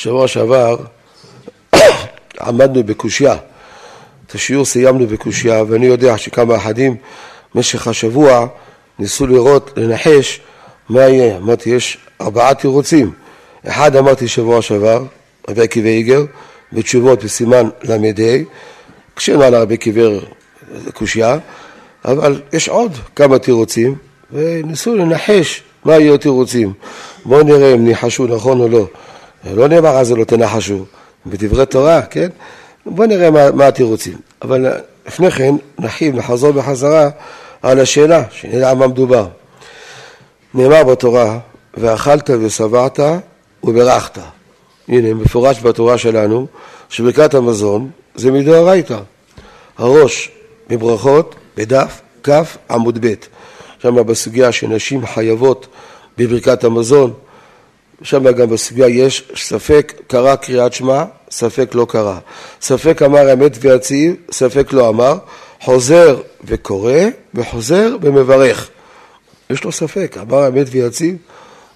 שבוע שעבר עמדנו בקושייה. את השיעור סיימנו בקושייה, ואני יודע שכמה אחדים במשך השבוע ניסו לראות, לנחש מה יהיה. אמרתי, יש ארבעה תירוצים. אחד אמרתי שבוע שעבר, רבי עקיבא איגר, בתשובות בסימן ל"ה, כשאין על רבי עקיבא קושייה, אבל יש עוד כמה תירוצים, וניסו לנחש מה יהיו התירוצים. בואו נראה אם ניחשו נכון או לא. לא נאמר אז לא תנחשו, בדברי תורה, כן? בואו נראה מה, מה התירוצים. אבל לפני כן נחיל נחזור בחזרה על השאלה, שנדע מה מדובר. נאמר בתורה, ואכלת ושבעת וברכת. הנה, מפורש בתורה שלנו, שברכת המזון זה מדאורייתא. הראש בברכות, בדף כ עמוד ב', שם בסוגיה שנשים חייבות בברכת המזון, שם גם בסוגיה יש ספק קרא קריאת שמע, ספק לא קרא. ספק אמר אמת ויציב, ספק לא אמר, חוזר וקורא וחוזר ומברך. יש לו ספק, אמר אמת ויציב,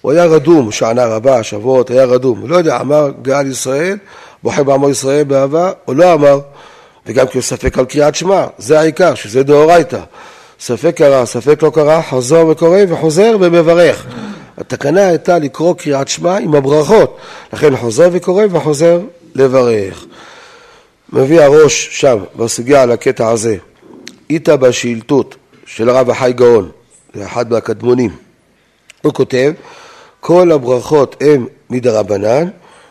הוא היה רדום, שענה רבה, שבועות, היה רדום. לא יודע, אמר גאל ישראל, בוחר בעמו ישראל באהבה, או לא אמר, וגם כי הוא ספק על קריאת שמע, זה העיקר, שזה דאורייתא. ספק קרא, ספק לא קרא, חזור וקורא וחוזר ומברך. התקנה הייתה לקרוא קריאת שמע עם הברכות, לכן חוזר וקורא וחוזר לברך. מביא הראש שם, בסוגיה על הקטע הזה, איתה בשאילתות של הרב החי גאון, זה אחד מהקדמונים. הוא כותב, כל הברכות הן מדרבנן,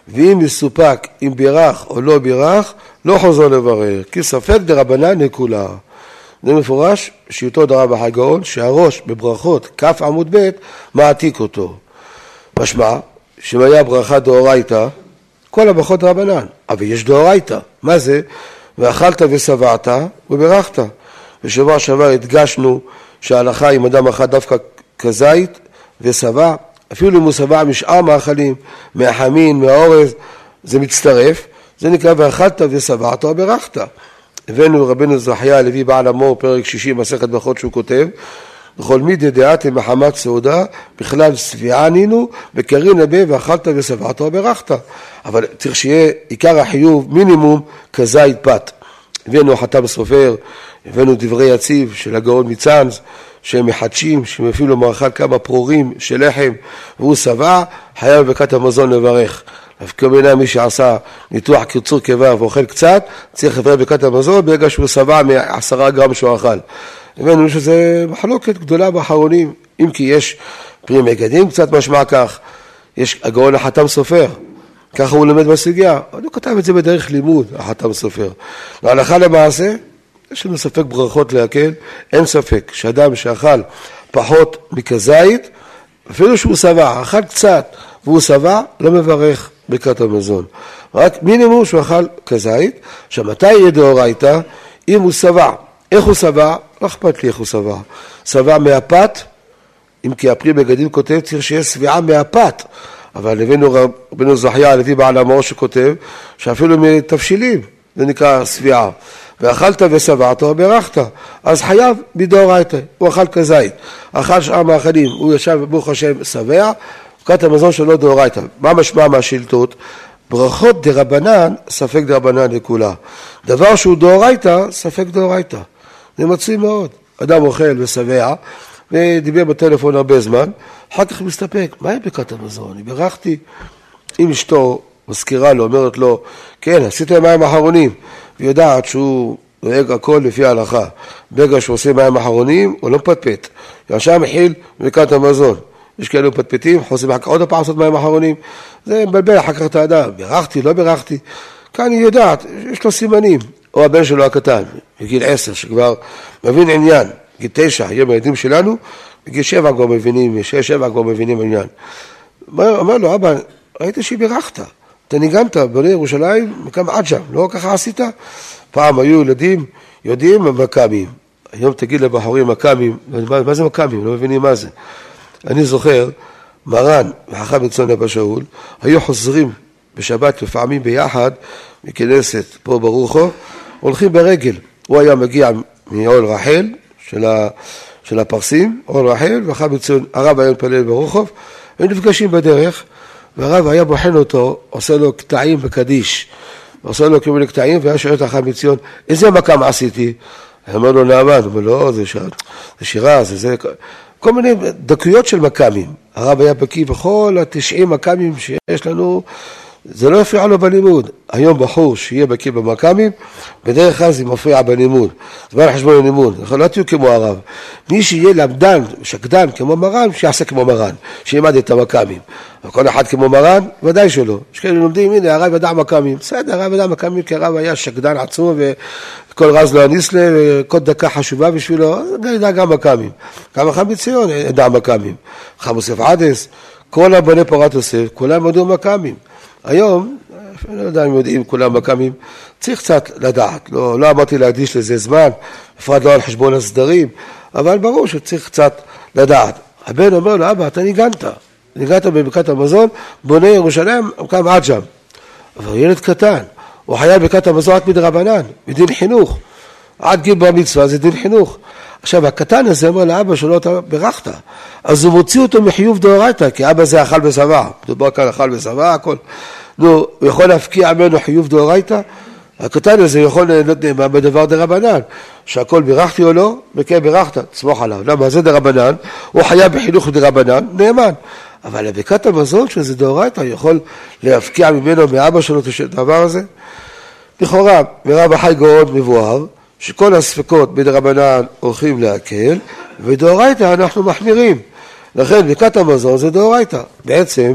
ואם מסופק אם בירך או לא בירך, לא חוזר לברך, כי ספק דרבנן לכולה. זה מפורש שיטות דרב החי גאון שהראש בברכות כ' עמוד ב' מעתיק אותו. משמע שאם היה ברכה דאורייתא כל הברכות רבנן, אבל יש דאורייתא, מה זה? ואכלת ושבעת וברכת. בשבוע שעבר הדגשנו שההלכה אם אדם אכל דווקא כזית ושבע, אפילו אם הוא שבע משאר מאכלים, מהחמין, מהאורז, זה מצטרף, זה נקרא ואכלת ושבעת וברכת. הבאנו רבנו זכיה הלוי בעל עמו פרק שישי מסכת ברכות שהוא כותב בכל מידי דעתי מחמת סעודה בכלל שבעה נינו וקרין הבה ואכלת ושבעת וברכת אבל צריך שיהיה עיקר החיוב מינימום כזית פת הבאנו חתם סופר הבאנו דברי יציב של הגאון מצאנז שהם מחדשים, שהם אפילו מאכל כמה פרורים של לחם והוא שבע, חייב בברכת המזון לברך. בעיניי מי שעשה ניתוח קיצור קיבה ואוכל קצת, צריך לברך ברכת המזון ברגע שהוא שבע מעשרה גרם שהוא אכל. הבאנו שזה מחלוקת גדולה באחרונים, אם כי יש פרי מגדים קצת משמע כך, יש הגאון החתם סופר, ככה הוא לומד בסוגיה, הוא כתב את זה בדרך לימוד, החתם סופר. להלכה למעשה, יש לנו ספק ברכות להקל, אין ספק שאדם שאכל פחות מכזית, אפילו שהוא שבע, אכל קצת והוא שבע, לא מברך ברכת המזון. רק מינימום שהוא אכל כזית. עכשיו, מתי יהיה דאורייתא? אם הוא שבע. איך הוא שבע? לא אכפת לי איך הוא שבע. שבע מהפת, אם כי הפרי בגדים כותב, צריך שיהיה שבעה מהפת. אבל הבאנו רבנו זכיה, הלוי בעל המאור שכותב, שאפילו מתבשילים זה נקרא שבעה. ואכלת ושבעת וברכת, אז חייב מדאורייתא, הוא אכל כזית, אכל שאר מאכלים, הוא ישב ברוך השם שבע, ברכת המזון שלו דאורייתא. מה משמע מהשאילתות? ברכות דרבנן, ספק דרבנן לכולה. דבר שהוא דאורייתא, ספק דאורייתא. זה מצוי מאוד. אדם אוכל ושבע, ודיבר בטלפון הרבה זמן, אחר כך מסתפק, מה עם ברכת המזון? אני בירכתי. אם אשתו מזכירה לו, אומרת לו, כן, עשית מים אחרונים, והיא יודעת שהוא נוהג הכל לפי ההלכה. ברגע שהוא עושה מים אחרונים, הוא לא מפטפט. ישר מכיל ברכת המזון. יש כאלו מפטפטים, חוזרים אחר כך עוד פעם לעשות מים אחרונים. זה מבלבל אחר כך את האדם, בירכתי, לא בירכתי. כאן היא יודעת, יש לו סימנים. או הבן שלו הקטן, בגיל עשר, שכבר מבין עניין, בגיל תשע, היום הילדים שלנו, בגיל שבע כבר מבינים, שש, שבע כבר מבינים עניין. אומר לו, אבא, ראיתי שבירכת. אתה ניגנת בונה ירושלים, מקם עד שם, לא ככה עשית? פעם היו ילדים יודעים הם מכ"מים. היום תגיד לבחורים מכ"מים, מה, מה זה מכ"מים? לא מבינים מה זה. אני זוכר, מרן וחכם מצון אבא שאול, היו חוזרים בשבת לפעמים ביחד מכנסת פה ברוחו, הולכים ברגל. הוא היה מגיע מעול רחל של, ה, של הפרסים, עול רחל, וחכם מצון, הרב היה מתפלל ברוחוב, היו נפגשים בדרך, והרב היה בוחן אותו, עושה לו קטעים בקדיש, עושה לו כל מיני קטעים, והיה שואל את החיים מציון, איזה מקם עשיתי? אמר לו נעמן, הוא אומר לו, לא, זה, ש... זה שירה, זה זה, כל מיני דקויות של מכ"מים. הרב היה בקיא בכל התשעים מכ"מים שיש לנו, זה לא יפריע לו בלימוד. היום בחור שיהיה בקיא במכ"מים, בדרך כלל זה מפריע בלימוד. זה בא לחשבון הלימוד, יכול לא תהיו כמו הרב. מי שיהיה למדן, שקדן כמו מרן, שיעשה כמו מרן, שילמד את המכ"מים. כל אחד כמו מרן, ודאי שלא. יש כאלה לומדים, הנה הרב ידע מכ"מים. בסדר, הרב ידע מכ"מים כי הרב היה שקדן עצום וכל רז לא אניס לה, וכל דקה חשובה בשבילו, אז ידע גם מכ"מים. גם חמי ציון ידע מכ"מים. חמוס עדס, כל הבני פורת יוסף, כולם ידעו מכ"מים. היום, אני לא יודע אם יודעים כולם מכ"מים, צריך קצת לדעת, לא, לא אמרתי להקדיש לזה זמן, בפרט לא על חשבון הסדרים, אבל ברור שצריך קצת לדעת. הבן אומר לו, אבא, אתה ניגנת, ניגנת בברכת המזון, בונה ירושלים, קם עד שם. אבל ילד קטן, הוא חייב ברכת המזון רק מדרבנן, מדין חינוך. עד גיל בר מצווה זה דין חינוך. עכשיו הקטן הזה אומר לאבא שלו אתה ברכת, אז הוא מוציא אותו מחיוב דאורייתא, כי אבא זה אכל ושבע, מדובר כאן אכל ושבע, הכל. נו, הוא יכול להפקיע ממנו חיוב דאורייתא? הקטן הזה יכול ליהנות נאמן בדבר דרבנן, שהכל בירכתי או לא, וכן בירכת, תסמוך עליו. למה? זה דרבנן, הוא חייב בחינוך דרבנן, נאמן. אבל לבקעת המזון שזה דאורייתא, יכול להפקיע ממנו, מאבא שלו, את הדבר הזה? לכאורה, מרב החי גאון מבואר, שכל הספקות בדרבנן הולכים להקל, ודאורייתא אנחנו מחמירים. לכן ברכת המזון זה דאורייתא. בעצם,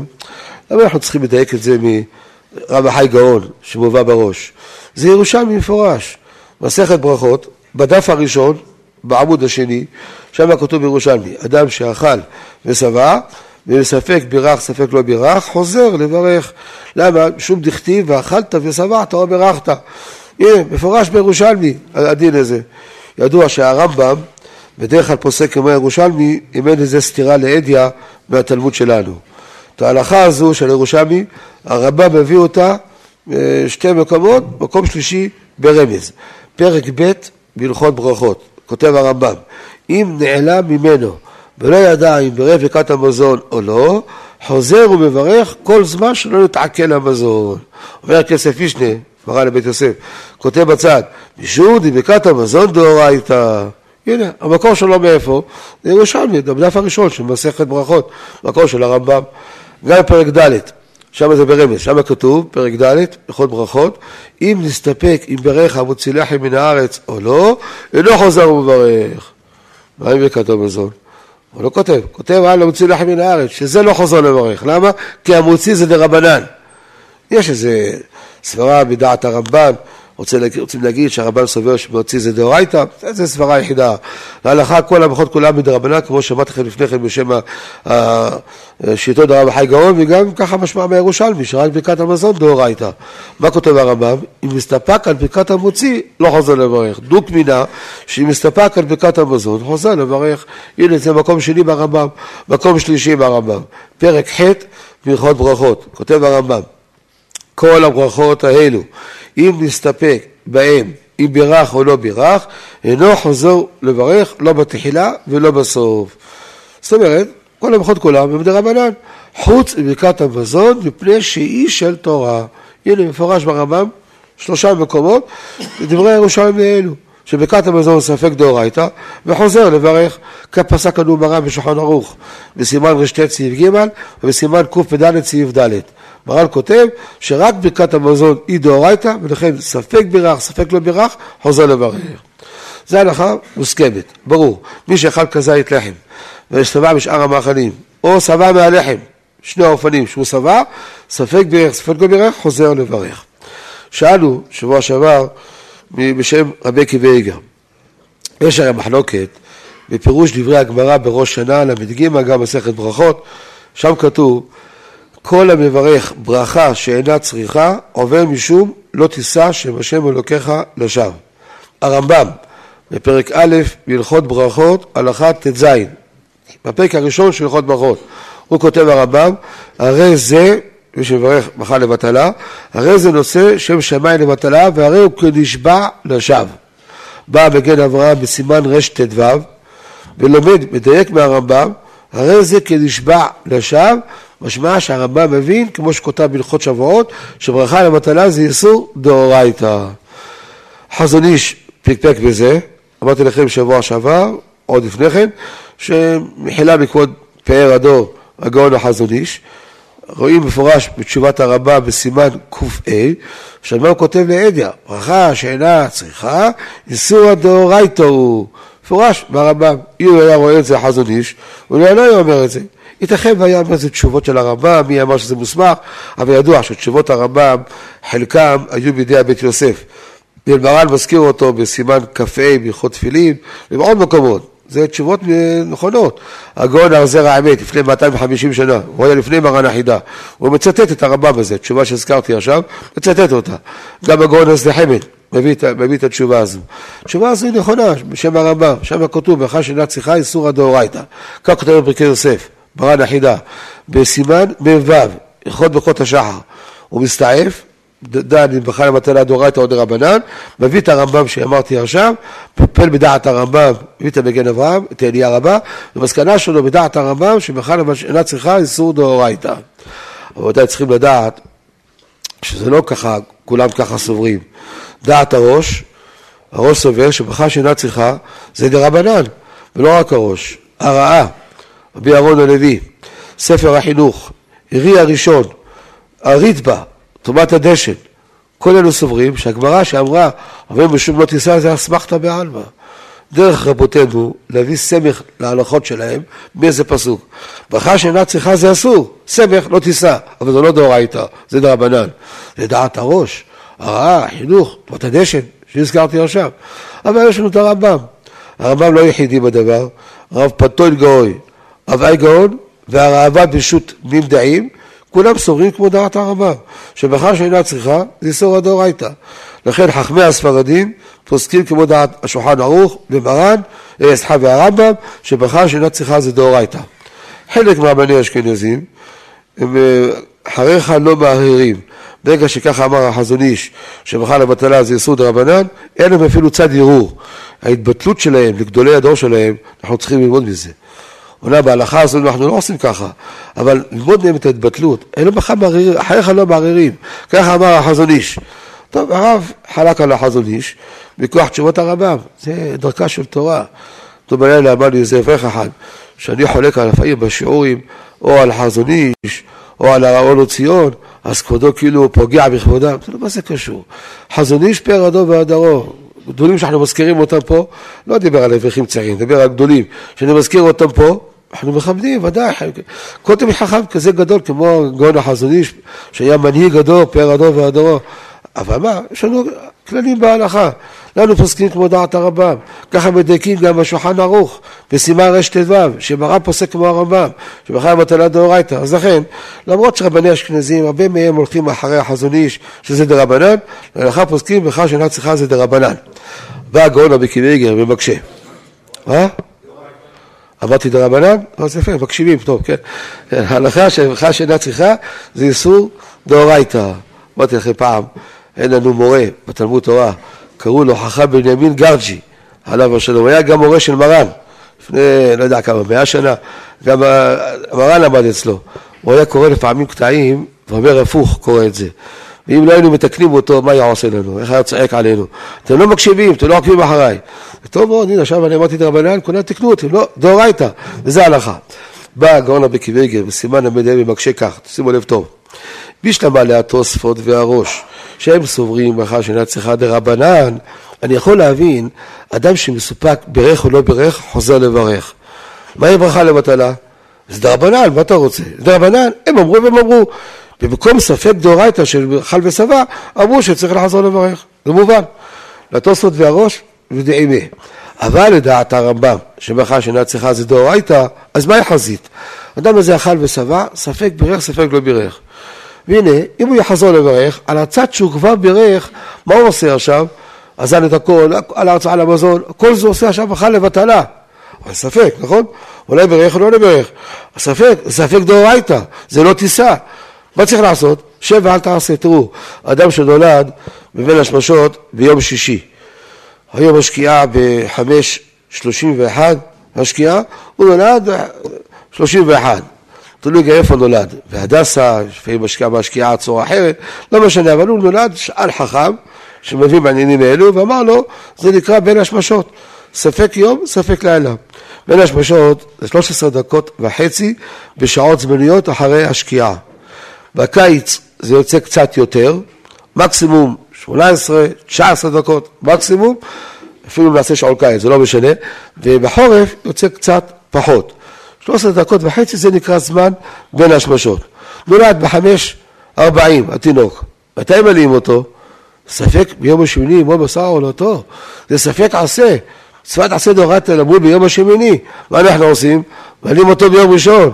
למה אנחנו צריכים לדייק את זה מרב החי גאון שמובא בראש? זה ירושלמי מפורש. מסכת ברכות, בדף הראשון, בעמוד השני, שם כתוב בירושלמי, אדם שאכל ושבע, וספק בירך, ספק לא בירך, חוזר לברך. למה? שום דכתיב ואכלת ושבעת או בירכת. הנה, מפורש בירושלמי הדין הזה. ידוע שהרמב"ם בדרך כלל פוסק כמו ירושלמי אם אין איזה סתירה לאדיה מהתלמוד שלנו. את ההלכה הזו של ירושלמי, הרמב"ם מביא אותה אה, שתי מקומות, מקום שלישי ברמז. פרק ב' בהלכות ברכות, כותב הרמב"ם, אם נעלם ממנו ולא ידע אם ברב ברכת המזון או לא, חוזר ומברך כל זמן שלא יתעכל המזון. אומר כסף משנה, מרן לבית יוסף, כותב בצד, משום דבקת המזון דאורייתא. הנה, המקור שלו מאיפה? זה ירושלמי, בדף הראשון של מסכת ברכות, מקור של הרמב"ם, גם פרק ד', שם זה ברמז, שם כתוב, פרק ד', הלכות ברכות, אם נסתפק אם ברך המוציא לחם מן הארץ או לא, אינו חוזר ומברך. מה עם ברכת המזון? הוא לא כותב, כותב על המוציא לחם מן הארץ, שזה לא חוזר לברך. למה? כי המוציא זה דרבנן. יש איזה סברה בדעת הרמב"ן, רוצה להגיד, רוצים שהרמב"ן סובר שמוציא זה דאורייתא, זו סברה היחידה. להלכה כל המלכות כולם מדרבנן, כמו שאמרתי לכם לפני כן בשם שיטות דרב חי גאון, וגם ככה משמע מהירושלמי, שרק ברכת המזון דאורייתא. מה כותב הרמב"ם? אם מסתפק על ברכת המוציא, לא חוזר לברך. דוק מינה, שאם מסתפק על ברכת המזון, חוזר לברך. הנה, זה מקום שני ברמב"ם, מקום שלישי ברמב"ם. פרק ח' בהלכות ברכות, כותב הרמב"ם. כל הברכות האלו, אם נסתפק בהם, אם בירך או לא בירך, אינו חוזר לברך לא בתחילה ולא בסוף. זאת אומרת, כל הברכות כולם הם דרבנן, חוץ מברכת המזון מפני שהיא של תורה. הנה מפורש ברמב"ם, שלושה מקומות, דברי ירושלים לאלו. שברכת המזון ספק דאורייתא, וחוזר לברך, כפסק לנו מרן בשולחן ערוך, בסימן ר"ט סעיף ג' ובסימן קפ"ד סעיף ד'. מרן כותב שרק ברכת המזון היא דאורייתא, ולכן ספק בירך, ספק לא בירך, חוזר לברך. זו הלכה מוסכמת, ברור. מי שאכל כזית לחם ושבע משאר המאכלים, או שבע מהלחם, שני האופנים שהוא שבע, ספק בירך, ספק לא בירך, חוזר לברך. שאלו שבוע שעבר בשם רבי עקיבא איגר. יש הרי מחלוקת בפירוש דברי הגמרא בראש שנה ל"ג, גם מסכת ברכות, שם כתוב כל המברך ברכה שאינה צריכה עובר משום לא תישא שם השם אלוקיך לשווא. הרמב"ם בפרק א' בהלכות ברכות הלכה ט"ז בפרק הראשון של הלכות ברכות הוא כותב הרמב"ם הרי זה מי שמברך ברכה לבטלה. הרי זה נושא שם שמיים לבטלה והרי הוא כנשבע לשווא. בא מגן אברהם בסימן רט"ו ולומד מדייק מהרמב"ם הרי זה כנשבע לשווא. משמע שהרמב"ם מבין, כמו שכותב בהלכות שבועות, שברכה למטלה זה איסור דאורייתא. חזון איש פקפק בזה, אמרתי לכם שבוע שעבר, עוד לפני כן, שמחילה מכבוד פאר הדור הגאון החזון איש, רואים מפורש בתשובת הרבה בסימן ק"ה, שהרמב"ם כותב לאדיה, ברכה שאינה צריכה, איסור הדאורייתא הוא. מפורש ברמב"ם, אם הוא היה רואה את זה החזון איש, הוא לא היה אומר את זה. ייתכן והיה אומר זה תשובות של הרמב"ם, מי אמר שזה מוסמך, אבל ידוע שתשובות הרמב"ם, חלקם היו בידי הבית יוסף. מרן מזכיר אותו בסימן כ"ה בהלכות תפילין, ובעוד מקומות. זה תשובות נכונות. הגאון הרזר האמת, לפני 250 שנה, הוא היה לפני מרן החידה. הוא מצטט את הרמב"ם הזה, תשובה שהזכרתי עכשיו, מצטט אותה. גם הגאון הזדחמת מביא, מביא את התשובה הזו. התשובה הזו היא נכונה, בשם הרמב"ם, שם כתוב, ברכה שאינה צריכה איסור הדאורייתא. כך כותב בפרקי יוסף, מרן החידה, בסימן מ"ו, הלכות ברכות השחר. הוא מסתעף, דן בחר למטלה דאורייתא או דרבנן, מביא את הרמב"ם שאמרתי עכשיו, פופל בדעת הרמב"ם, מביא את המגן אברהם, את העלייה רבה, ומסקנה שלו בדעת הרמב"ם שבכלל אינה צריכה איסור דאורייתא. רבותיי צריכים לדעת שזה לא ככה, כולם ככה סוברים. דעת הראש, הראש סובר שבכלל שאינה צריכה זה דרבנן, ולא רק הראש, הרעה, רבי אהרון הלוי, ספר החינוך, עירי הראשון, הריטב"א, טומאת הדשן. כל אלו סוברים שהגמרא שאמרה אבל משום לא תישא זה אסמכתא בעלמא. דרך רבותינו להביא סמך להלכות שלהם מאיזה פסוק. ברכה שאינה צריכה זה אסור, סמך לא תישא, אבל זה לא דאורייתא, זה דרבנן. זה דעת הראש, הרעה, חינוך, טומאת הדשן, שהזכרתי עכשיו. אבל יש לנו את הרמב"ם. הרמב"ם לא יחידי בדבר, הרב פנטוין גאוי, רב גאון והראב"ד ברשות נמדעים כולם סוברים כמו דעת הרמב"ם, שבכלל שאינה צריכה זה איסור הדאורייתא. לכן חכמי הספרדים פוסקים כמו דעת השולחן ערוך ומרן, אה, סליחה והרמב"ם, שבכלל שאינה צריכה זה דאורייתא. חלק מהרבני האשכנזים הם אה, אחריך לא מהרהרים. ברגע שככה אמר החזון איש, שבכלל הבטלה זה איסור דרבנן, אין להם אפילו צד ערעור. ההתבטלות שלהם לגדולי הדור שלהם, אנחנו צריכים ללמוד מזה. אולי בהלכה הזאת אנחנו לא עושים ככה, אבל ללמוד מהם את ההתבטלות, אין לו בכלל מערערים, אחריך לא מערערים, ככה אמר החזון איש. טוב, הרב חלק על החזון איש, מכוח תשובות הרמב"ם, זה דרכה של תורה. טוב, בלילה אמר לי איזה אברך אחד, שאני חולק על לפעמים בשיעורים, או על החזון איש, או על הרעיון לציון, אז כבודו כאילו פוגע בכבודם, לא מה זה קשור. חזון איש פר הדו והדרו, גדולים שאנחנו מזכירים אותם פה, לא דיבר על אברכים צעירים, דיבר על גדולים, שאני מזכיר אותם פה, אנחנו מכבדים, ודאי, תמיד חכם כזה גדול כמו גאון החזון איש, שהיה מנהיג הדור, פאר הדור והדורו, אבל מה, יש לנו כללים בהלכה, לנו פוסקים כמו דעת הרמב"ם, ככה מדייקים גם בשולחן ערוך, בסימן רט"ו, שמרן פוסק כמו הרמב"ם, שבכלל מטלה דאורייתא, אז לכן, למרות שרבני אשכנזים, הרבה מהם הולכים אחרי החזון איש, שזה דרבנן, להלכה פוסקים בכלל שאינה צריכה זה דרבנן. בא הגאון רבי קיוויגר ומקשה. מה? אמרתי דרבנן? אז יפה, מקשיבים טוב, כן? ההלכה שבכלל שאינה צריכה זה איסור דאורייתא. אמרתי לכם פעם, אין לנו מורה בתלמוד תורה, קראו לו חכם בנימין גרג'י, עליו השלום, היה גם מורה של מרן, לפני, לא יודע כמה, מאה שנה, גם מרן למד אצלו, הוא היה קורא לפעמים קטעים, ואומר הפוך, קורא את זה. ואם לא היינו מתקנים אותו, מה היה עושה לנו? איך היה צועק עלינו? אתם לא מקשיבים, אתם לא עוקבים אחריי. טוב מאוד, הנה עכשיו אני אמרתי את רבנן, כולם תקנו אותי, לא, דאורייתא, וזה הלכה. בא הגאון רבי קיוויגר, בסימן המדעים ומקשה כך, שימו לב טוב. בשלמה התוספות והראש, שהם סוברים ברכה שאינה צריכה דרבנן, אני יכול להבין, אדם שמסופק ברך או לא ברך, חוזר לברך. מהי ברכה לבטלה? זה דרבנן, מה אתה רוצה? זה דרבנן, הם אמרו והם אמרו. במקום ספק דאורייתא של חל וסבא, אמרו שצריך לחזור לברך. זה מובן. לתוספות והראש, ודעימה. אבל לדעת הרמב"ם, שברכה שאינה צריכה זה דאורייתא, אז מהי חזית? אדם הזה אכל ושבע, ספק בירך, ספק לא בירך. והנה, אם הוא יחזור לברך, על הצד שהוא כבר בירך, מה הוא עושה עכשיו? אזן את הכל, על ההרצאה למזון, כל זה עושה עכשיו אכל לבטלה. אבל ספק, נכון? אולי ברך או לא לברך. ספק, ספק דאורייתא, זה לא טיסה. מה צריך לעשות? שב ואל תעשה. תראו, אדם שנולד בבין השמשות ביום שישי. היום השקיעה בחמש שלושים ואחת, השקיעה, הוא נולד שלושים ואחת. תלוי גם איפה נולד. והדסה, לפעמים משקיעה משקיעה צורה אחרת, לא משנה, אבל הוא נולד שאל חכם, שמבין בעניינים האלו, ואמר לו, זה נקרא בין השמשות. ספק יום, ספק לילה. בין השמשות זה 13 דקות וחצי בשעות זמניות אחרי השקיעה. בקיץ זה יוצא קצת יותר, מקסימום 18, 19 דקות, מקסימום, אפילו אם נעשה שעון קיץ, זה לא משנה, ובחורף יוצא קצת פחות. 13 דקות וחצי זה נקרא זמן בין השמשות. נולד בחמש ארבעים התינוק, מתי מלאים אותו? ספק ביום השמיני ימו בשר עולתו, זה ספק עשה, מצוות עשה דורתא למרו ביום השמיני, מה אנחנו עושים? מעלים אותו ביום ראשון,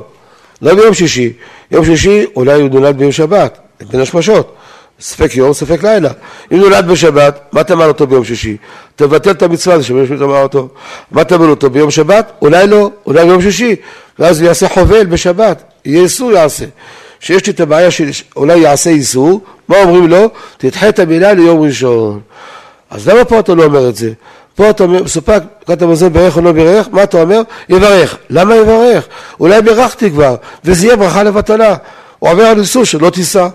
לא ביום שישי, יום שישי אולי הוא נולד ביום שבת, בין השמשות, ספק יום, ספק לילה. אם נולד בשבת, מה תאמר אותו ביום שישי? תבטל את המצווה הזו שביום שישי אותו. מה תאמר אותו ביום שבת? אולי לא, אולי ביום שישי. ואז הוא יעשה חובל בשבת, יהיה איסור יעשה. שיש לי את הבעיה שאולי יעשה איסור, מה אומרים לו? תדחה את המילה ליום ראשון. אז למה פה אתה לא אומר את זה? פה אתה מסופק, כתב המזון ברך או לא ברך, מה אתה אומר? יברך. למה יברך? אולי בירכתי כבר, וזה יהיה ברכה לבטלה. הוא עובר על איסור שלא תישא.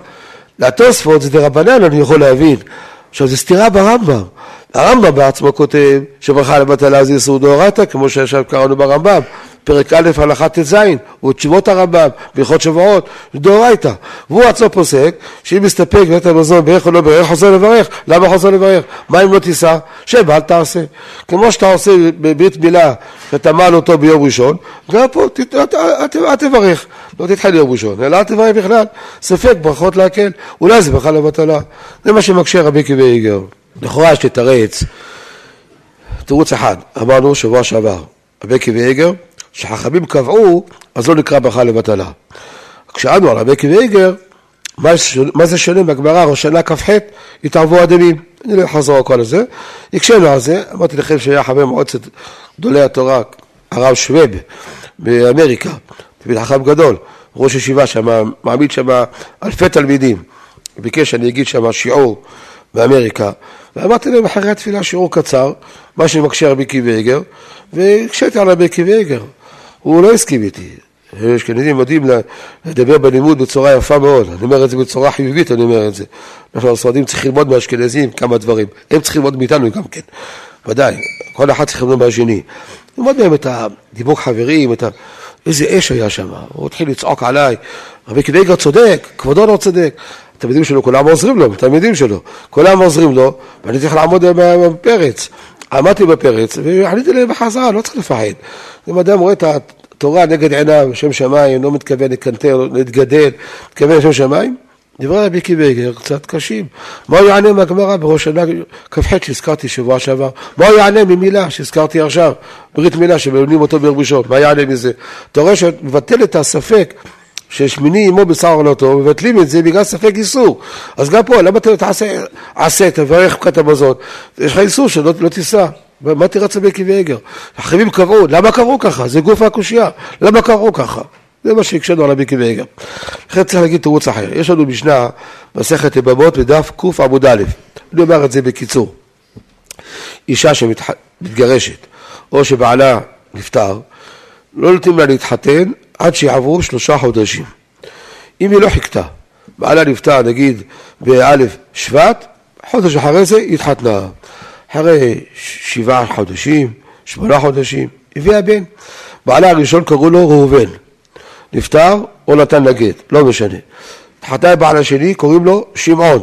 לתוספות זה דרבנן, אני יכול להבין. עכשיו, זה סתירה ברמב"ם. הרמב"ם בעצמו כותב שברכה לבטלה זה איסור דאורייתא, כמו שעכשיו קראנו ברמב"ם. פרק א' הלכה ט"ז, ותשובות הרמב"ם, בהלכות שבועות, דאורייתא. והוא עצמו פוסק, שאם מסתפק בבית המזון ברך או לא ברך, חוזר לברך. למה חוזר לברך? מה אם לא תישא? שבל תעשה. כמו שאתה עושה בברית מילה, שאתה מעל אותו ביום ראשון, גם פה אל תברך. לא תתחיל יום ראשון, אלא אל תברך בכלל. ספק, ברכות להקל. אולי זה ברכה לבטלה. זה מה שמקשה רבי קווי איגר. לכאורה יש לתרץ תירוץ אחד, אמרנו שבוע שעבר, רבי קווי איגר שחכמים קבעו, אז לא נקרא ברכה לבטלה. כשאנו על רבי קוויגר, מה, מה זה שונה בגמרא, ראש שנה כ"ח, התערבו הדמים. אני לא אחזור על כל הזה. הקשינו על זה, אמרתי לכם שהיה חבר מועצת גדולי התורה, הרב שווב באמריקה, תמיד חכם גדול, ראש ישיבה שם, מעמיד שם אלפי תלמידים. ביקש שאני אגיד שם שיעור באמריקה, ואמרתי להם אחרי התפילה שיעור קצר, מה שמקשה רבי קיוויגר, והקשיתי על רבי קיוויגר. הוא לא הסכים איתי. אשכנזים יודעים לדבר בלימוד בצורה יפה מאוד, אני אומר את זה בצורה חיובית, אני אומר את זה. אנחנו הספרדים צריכים ללמוד מהאשכנזים כמה דברים, הם צריכים ללמוד מאיתנו גם כן, ודאי, כל אחד צריך ללמוד מהשני. ללמוד מהם את הדיבור חברים, את ה... איזה אש היה שם, הוא התחיל לצעוק עליי, רבי קדיגר צודק, כבודו לא צודק. התלמידים שלו כולם עוזרים לו, התלמידים שלו, כולם עוזרים לו, ואני צריך לעמוד בפרץ. עמדתי בפרץ ועניתי להם בחזרה, לא צריך לפחד. אם אדם רואה את התורה נגד עיניו, שם שמיים, לא מתכוון לקנטר, להתגדל, מתכוון לשם שמיים, דברי רבי קיבגר קצת קשים. מה הוא יענה מהגמרא בראש שנה כ"ח שהזכרתי שבוע שעבר? מה הוא יענה ממילה שהזכרתי עכשיו? ברית מילה שמלמדים אותו ביום ראשון, מה יענה מזה? אתה רואה שמבטל את הספק ששמיני עמו בשר עולתו, מבטלים את זה בגלל ספק איסור. אז גם פה, למה אתה תעשה, עשה, תברך ברכת המזון? יש לך איסור שלא לא תיסע. מה תרץ בקבי עגר? אחרים קבעו, למה קבעו ככה? זה גוף הקושייה. למה קבעו ככה? זה מה שהקשינו על הבקבי עגר. לכן צריך להגיד תירוץ אחר. יש לנו משנה, מסכת יבמות בדף ק עמוד א', אני אומר את זה בקיצור. אישה שמתגרשת, או שבעלה נפטר, לא נותנים לה להתחתן עד שיעברו שלושה חודשים. אם היא לא חיכתה, בעלה נפטר נגיד באלף שבט, חודש אחרי זה היא התחתנה. אחרי שבעה חודשים, שמונה חודשים, הביאה בן. בעלה הראשון קראו לו ראובן. נפטר או נתן לגט, לא משנה. התחתנה עם בעל השני, קוראים לו שמעון.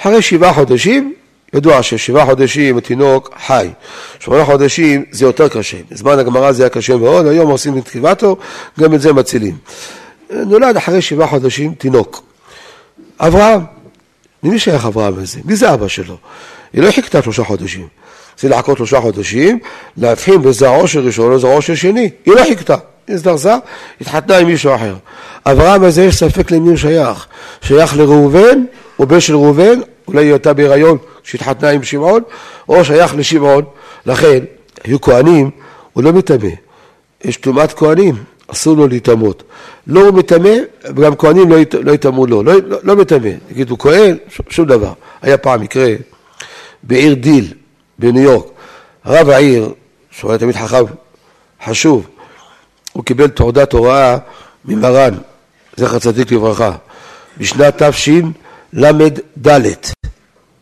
אחרי שבעה חודשים, ידוע ששבעה חודשים התינוק חי, שמונה חודשים זה יותר קשה, בזמן הגמרא זה היה קשה מאוד, היום עושים אינקטיבטור, גם את זה מצילים. נולד אחרי שבעה חודשים תינוק. אברהם, למי שייך אברהם הזה? מי זה אבא שלו? היא לא חיכתה שלושה חודשים. זה לחכות שלושה חודשים, להבחין בזרעו של ראשון לזרעו של שני. היא לא חיכתה, היא הזדרזה, התחתנה עם מישהו אחר. אברהם הזה יש ספק למי הוא שייך. שייך לראובן, הוא בן של ראובן, אולי היא הייתה בהיריון שהתחתנה עם שמעון, או שייך לשמעון, לכן היו כהנים, הוא לא מטמא, יש טומאת כהנים, אסור לו להיטמות. לא הוא מטמא, וגם כהנים לא, לא יטמאו לו, לא, לא, לא מטמא. תגידו, כהן, שום דבר. היה פעם מקרה בעיר דיל, בניו יורק, רב העיר, שהוא היה תמיד חכם חשוב, הוא קיבל תעודת הוראה ממרן, זכר צדיק לברכה, בשנת תשל"ד,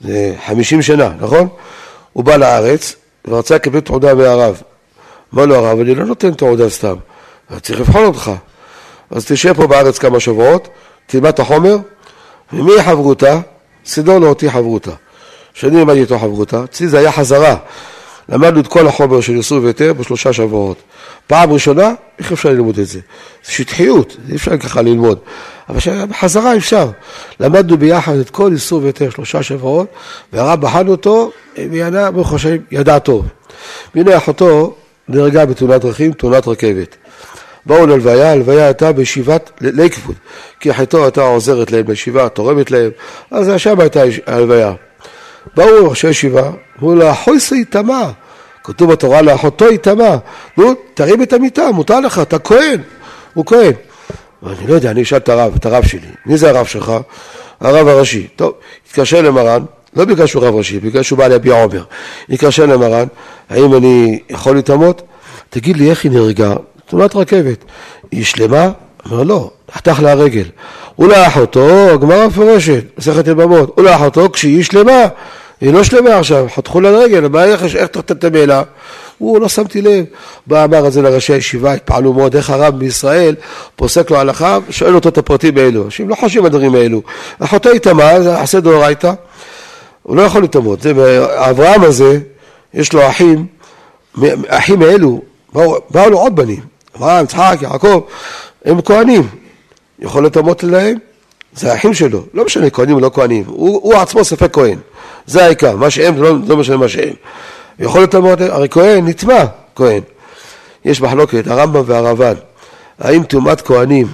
זה חמישים שנה, נכון? הוא בא לארץ ורצה לקבל תעודה מהרב. אמר לו הרב, אני לא נותן תעודה סתם, אני צריך לבחון אותך. אז תשב פה בארץ כמה שבועות, תלמד את החומר, ומי חברותה? סידור לו אותי חברותה. כשאני לימדתי איתו חברותה, אצלי זה היה חזרה. למדנו את כל החומר של איסור והיתר בשלושה שבועות. פעם ראשונה, איך אפשר ללמוד את זה? זה שטחיות, אי אפשר ככה ללמוד. אבל בחזרה אפשר. למדנו ביחד את כל איסור והיתר שלושה שבועות, והרב בחן אותו, וידע, ברוך השם, ידע טוב. והנה אחותו נהרגה בתאונת דרכים, תאונת רכבת. באו ללוויה, הלוויה הייתה בישיבת לייקווד, כי אחותו הייתה עוזרת להם בישיבה, תורמת להם, אז שם הייתה הלוויה. באו ראשי ישיבה, אמרו לו, אחויסוי יטמא. כתוב בתורה לאחותו יטמא. נו, תרים את המיטה, מותר לך, אתה כהן. הוא כהן. אני לא יודע, אני אשאל את הרב, את הרב שלי. מי זה הרב שלך? הרב הראשי. טוב, התקשר למרן, לא בגלל שהוא רב ראשי, בגלל שהוא בא להביע עומר. התקשר למרן, האם אני יכול לטמות? תגיד לי, איך היא נהרגה? תאונת רכבת. היא שלמה? אמר לא, נחתך לה הרגל. ולאחותו, הגמרא מפורשת, מסכת יבמות, ולאחותו כשהיא שלמה, היא לא שלמה עכשיו, חתכו לה רגל, מה איך, איך תטמא לה? הוא לא שמתי לב, בא אמר את זה לראשי הישיבה, התפעלו מאוד. איך הרב בישראל פוסק לו הלכה, שואל אותו את הפרטים האלו, אנשים לא חושבים על הדברים האלו. אחותו התאמה, זה עשה דאורייתא, הוא לא יכול לטמות, אברהם הזה, יש לו אחים, אחים האלו, באו, באו לו עוד בנים, אברהם, יצחק, יעקב, הם כהנים, יכול לטמות להם? זה האחים שלו, לא משנה כהנים או לא כהנים, הוא, הוא עצמו ספק כהן, זה העיקר, מה שהם לא, לא משנה מה שהם. יכול לטמות, הרי כהן נטמע כהן. יש מחלוקת, הרמב"ם והרב"ן, האם טומאת כהנים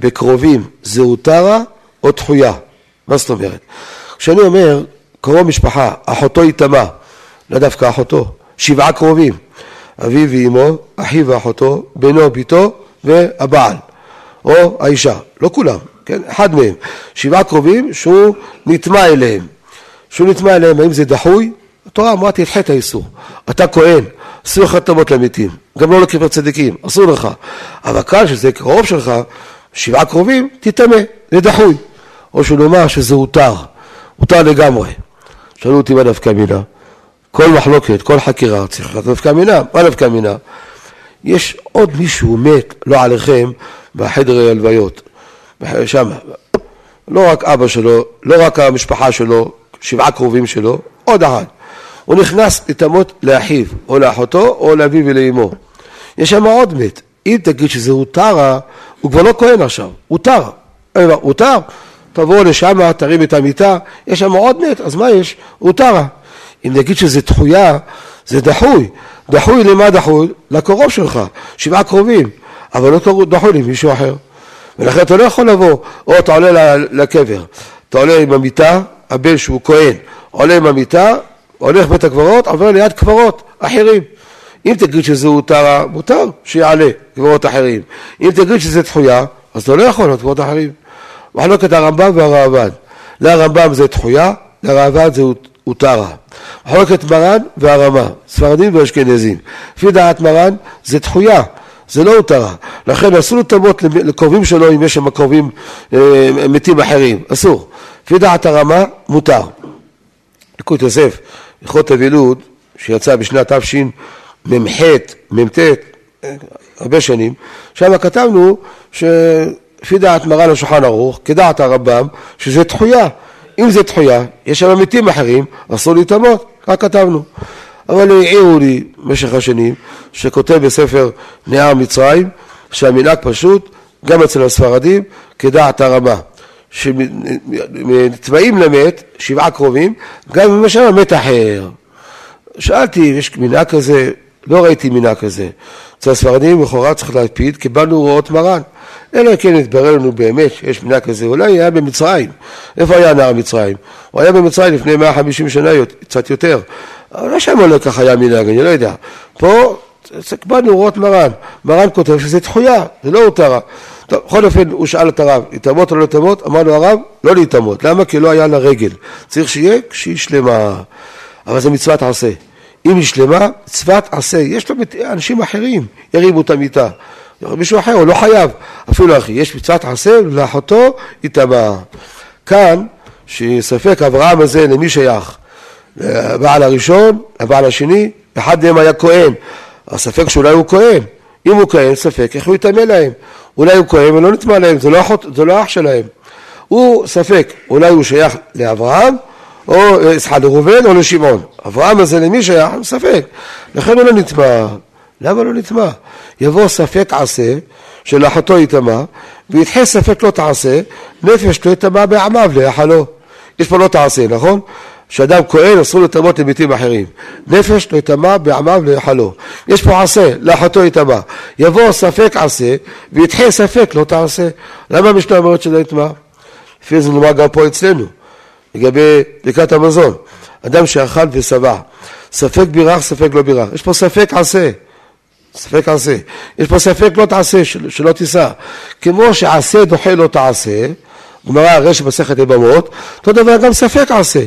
בקרובים זה הותרה או דחויה? מה זאת אומרת? כשאני אומר קרוב משפחה, אחותו יטמע, לא דווקא אחותו, שבעה קרובים, אביו ואמו, אחיו ואחותו, בנו, ביתו והבעל. או האישה, לא כולם, כן? אחד מהם. שבעה קרובים שהוא נטמע אליהם. שהוא נטמע אליהם, האם זה דחוי? התורה אמרה תדחה את האיסור. אתה כהן, אסור לך לטמות למתים, גם לא לקבר צדיקים, אסור לך. אבל כאן שזה קרוב שלך, שבעה קרובים, תטמא, זה דחוי. או שנאמר שזה הותר, הותר לגמרי. שאלו אותי מה נפקא מינה. כל מחלוקת, כל חקירה צריך לתת נפקא מינה. מה נפקא מינה? יש עוד מישהו מת, לא עליכם, בחדר הלוויות, שם. לא רק אבא שלו, לא רק המשפחה שלו, שבעה קרובים שלו, עוד אחד. הוא נכנס לטמות לאחיו, או לאחותו, או לאביו ולאמו. יש שם עוד מת. אם תגיד שזה הותר, הוא כבר לא כהן עכשיו, הותר. הותר, תבוא לשם, תרים את המיטה, יש שם עוד מת, אז מה יש? הותר. אם נגיד שזה דחויה, זה דחוי. דחוי למה דחוי? לקרוב שלך, שבעה קרובים. אבל לא דחו לי מישהו אחר. ולכן אתה לא יכול לבוא, או אתה עולה לקבר, אתה עולה עם המיטה, הבן שהוא כהן, עולה עם המיטה, הולך בית הקברות, עובר ליד קברות אחרים. אם תגיד שזה הותר, מותר שיעלה קברות אחרים. אם תגיד שזה דחויה, אז אתה לא יכול להיות קברות אחרים. מחלוקת הרמב"ם והרעב"ד. לרמב"ם זה דחויה, לרעב"ד זה הותרה. מחלוקת מרן והרמה, ספרדים ואשכנזים. לפי דעת מרן זה דחויה. זה לא הותרה. לכן אסור לטמות לקרובים שלו אם יש שם קרובים אה, מתים אחרים, אסור. לפי דעת הרמה, מותר. ליקוד יוסף, הלכות אבילוד, שיצא בשנת תשמ"ח, מ"ט, הרבה שנים, שם כתבנו שלפי דעת מרן השולחן ערוך, כדעת הרמב"ם, שזה דחויה. אם זה דחויה, יש שם מתים אחרים, אסור לטמות, רק כתבנו. אבל העירו לי במשך השנים, שכותב בספר נהר מצרים, שהמנהג פשוט, גם אצל הספרדים, כדעת הרמה. שנטבעים למת, שבעה קרובים, גם אם יש מת אחר. שאלתי, יש מנהג כזה? לא ראיתי מנהג כזה. אצל הספרדים לכאורה צריך להקפיד, קיבלנו הוראות מרן. אלא כן התברר לנו באמת שיש מנהג כזה, אולי היה במצרים. איפה היה נער מצרים? הוא היה במצרים לפני 150 שנה, קצת יותר. אבל לא שם לא ככה היה מנהג, אני לא יודע. פה קיבלנו הוראות מרן. מרן כותב שזה תחויה, זה לא הותרה. טוב, בכל אופן הוא שאל את הרב, להתאמות או לא להתאמות? אמר לו הרב, לא להתאמות. למה? כי לא היה לה רגל. צריך שיהיה כשהיא שלמה. אבל זה מצוות עשה. אם היא שלמה, מצוות עשה. יש לו אנשים אחרים, ירימו את המיטה. מישהו אחר, הוא לא חייב, אפילו אחי, יש מצוות עשה לאחותו יטמע. כאן, שספק אברהם הזה למי שייך? לבעל הראשון, לבעל השני, אחד מהם היה כהן, הספק שאולי הוא כהן, אם הוא כהן, ספק איך הוא יטמא להם, אולי הוא כהן ולא נטמע להם, זה לא, אחות, זה לא אח שלהם, הוא ספק, אולי הוא שייך לאברהם, או סליחה לראובן או לשמעון, אברהם הזה למי שייך? ספק, לכן הוא לא נטמע, למה לא נטמע? יבוא ספק עשה שלאחותו יטמע, וידחה ספק לא תעשה, נפש לא יטמע בעמיו להיאכלו. יש פה לא תעשה, נכון? שאדם כהן אסור לטמאות לביתים אחרים. נפש לא יטמע בעמיו להיאכלו. יש פה עשה, לאחותו יטמע. יבוא ספק עשה, וידחה ספק לא תעשה. למה המשנה אומרת שלא יטמע? לפי זה נאמר גם פה אצלנו, לגבי בדיקת המזון. אדם שאכל ושבע, ספק בירך, ספק לא בירך. יש פה ספק עשה. ספק עשה. יש פה ספק לא תעשה, של, שלא תישא. כמו שעשה דוחה לא תעשה, גמרא רשת מסכת יבמות, אותו דבר גם ספק עשה.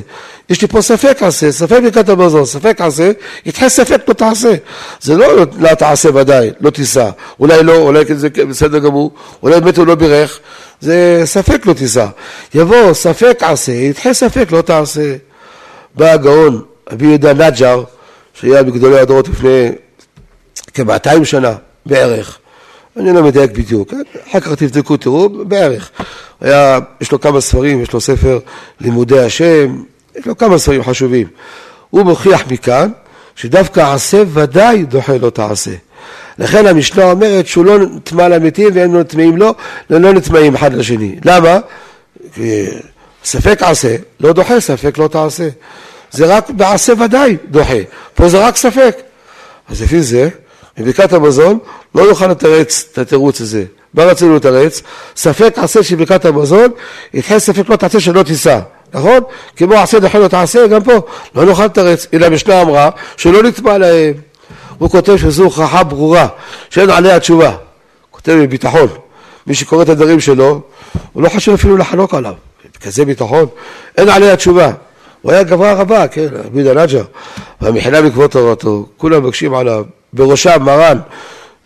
יש לי פה ספק עשה, ספק ברכת המזון, ספק עשה, יתחה ספק לא תעשה. זה לא לא תעשה ודאי, לא תישא. אולי לא, אולי זה בסדר גמור, אולי באמת הוא לא בירך, זה ספק לא תישא. יבוא ספק עשה, יתחה ספק לא תעשה. בא הגאון, אבי יהודה נג'ר, שהיה בגדולי הדורות לפני כ-200 שנה בערך. אני לא מדייק בדיוק, אחר כך תבדקו, תראו, בערך. היה, יש לו כמה ספרים, יש לו ספר לימודי השם, יש לו כמה ספרים חשובים. הוא מוכיח מכאן שדווקא עשה ודאי דוחה לא תעשה. לכן המשנה אומרת שהוא לא נטמע למתים והם לא נטמעים לו, ולא נטמעים אחד לשני. למה? ספק עשה, לא דוחה, ספק לא תעשה. זה רק בעשה ודאי דוחה, פה זה רק ספק. אז לפי זה, בברכת המזון לא נוכל לתרץ את התירוץ הזה. מה רצינו לתרץ? ספק עשה של ברכת המזון, יתחיל ספק לא תעשה שלא תישא, נכון? כמו עשה דחה לא תעשה, גם פה לא נוכל לתרץ, אלא המשנה אמרה שלא נטמע להם. הוא כותב שזו הוכחה ברורה, שאין עליה תשובה. כותב בביטחון. מי שקורא את הדברים שלו, הוא לא חושב אפילו לחלוק עליו. כזה ביטחון, אין עליה תשובה. הוא היה גברה רבה, כן, רבי דנג'ה, והמחילה בעקבות תורתו, כולם מבקשים עליו, בראשם מרן,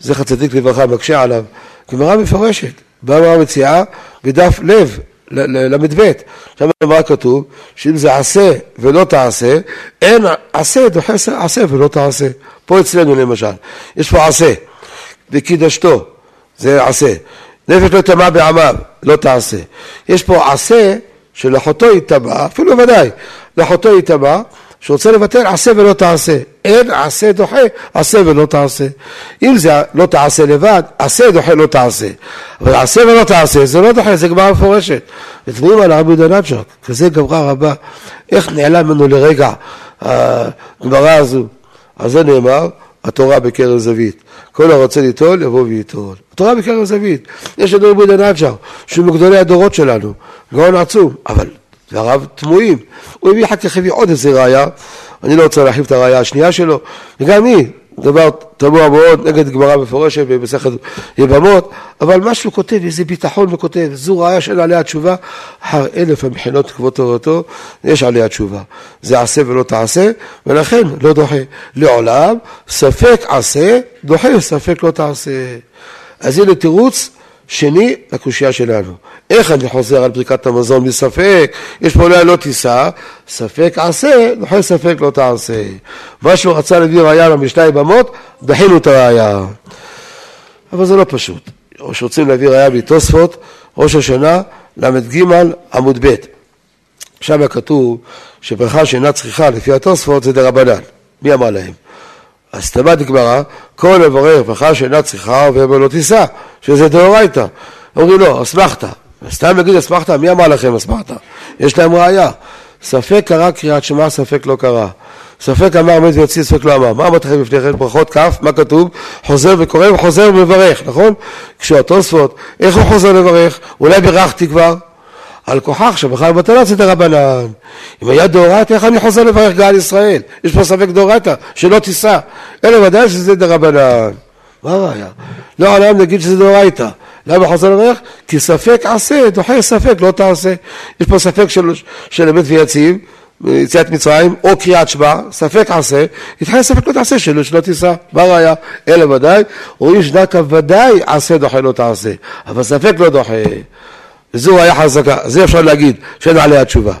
זכר צדיק לברכה, מקשה עליו, גמרא מפורשת, באה גמרא מציעה בדף לב, ל"ב, שם מה כתוב? שאם זה עשה ולא תעשה, אין עשה דוחה עשה ולא תעשה. פה אצלנו למשל, יש פה עשה, וקידשתו, זה עשה. נפש לא יטמע בעמיו, לא תעשה. יש פה עשה שלאחותו יטמע, אפילו ודאי, לאחותו יטמע, שרוצה לבטל עשה ולא תעשה. אין עשה דוחה, עשה ולא תעשה. אם זה לא תעשה לבד, עשה דוחה לא תעשה. אבל עשה ולא תעשה, זה לא דוחה, זה גמרא מפורשת. ותראו על הרבי דנצ'וק, כזה גמרא רבה, איך נעלם ממנו לרגע הגמרא הזו. על זה נאמר, התורה בקרב זווית. כל הרוצה ליטול, יבוא וייטול. התורה בקרב זווית. יש לנו רבי דנצ'ר, שהוא מגדולי הדורות שלנו, גאון עצום, אבל דבריו תמוהים. הוא הביא אחר כך הביא עוד איזה ראיה, אני לא רוצה להרחיב את הראיה השנייה שלו, וגם היא דבר תמוה מאוד נגד גמרא מפורשת במסכת יבמות, אבל מה שהוא כותב, איזה ביטחון הוא כותב, זו ראיה שאין עליה תשובה, אחר אלף המחינות כבוד תורתו, יש עליה תשובה. זה עשה ולא תעשה, ולכן לא דוחה. לעולם, ספק עשה, דוחה, ספק לא תעשה. אז הנה תירוץ שני לקושייה שלנו. איך אני חוזר על ברכת המזון מספק, יש פה אולי לא תישא, ספק עשה, נוכל ספק לא תעשה. מה שהוא רצה להביא ראייה למשנה יבמות, דחינו את הראייה. אבל זה לא פשוט. או שרוצים להביא ראייה מתוספות, ראש השנה, ל"ג עמוד ב'. שם כתוב שברכה שאינה צריכה לפי התוספות זה דרבנן. מי אמר להם? אז תלמד גמרא, כל מברך ברכה שאינה צריכה ואומר לא תישא, שזה דאורייתא. אומרים לו, אסמכתא. סתם להגיד אסמכתא, מי אמר לכם אסמכתא? יש להם ראייה. ספק קרא קריאת שמע, ספק לא קרא. ספק אמר מת ויוציא, ספק לא אמר. מה אמרתי לכם לפני כן? ברכות כ', מה כתוב? חוזר וקורא וחוזר ומברך, נכון? כשהתוספות, איך הוא חוזר לברך? אולי בירכתי כבר? על כוכך שבכלל בטלה זה דרבנן. אם היה דאורייתא, איך אני חוזר לברך גאל ישראל? יש פה ספק דאורייתא, שלא תישא. אלא ודאי שזה דרבנן. מה הראיה? לא עליהם נגיד שזה דאורייתא. למה חוזר לברך? כי ספק עשה, דוחה ספק, לא תעשה. יש פה ספק של, של אמת ויציב, יציאת מצרים, או קריאת שמע, ספק עשה, יתחייב ספק לא תעשה שלא, שלא תישא. מה ראיה? אלא ודאי, רואים שדווקא ודאי עשה דוחה לא תעשה, אבל ספק לא דוחה. זו היה חזקה, זה אפשר להגיד, שאין עליה תשובה.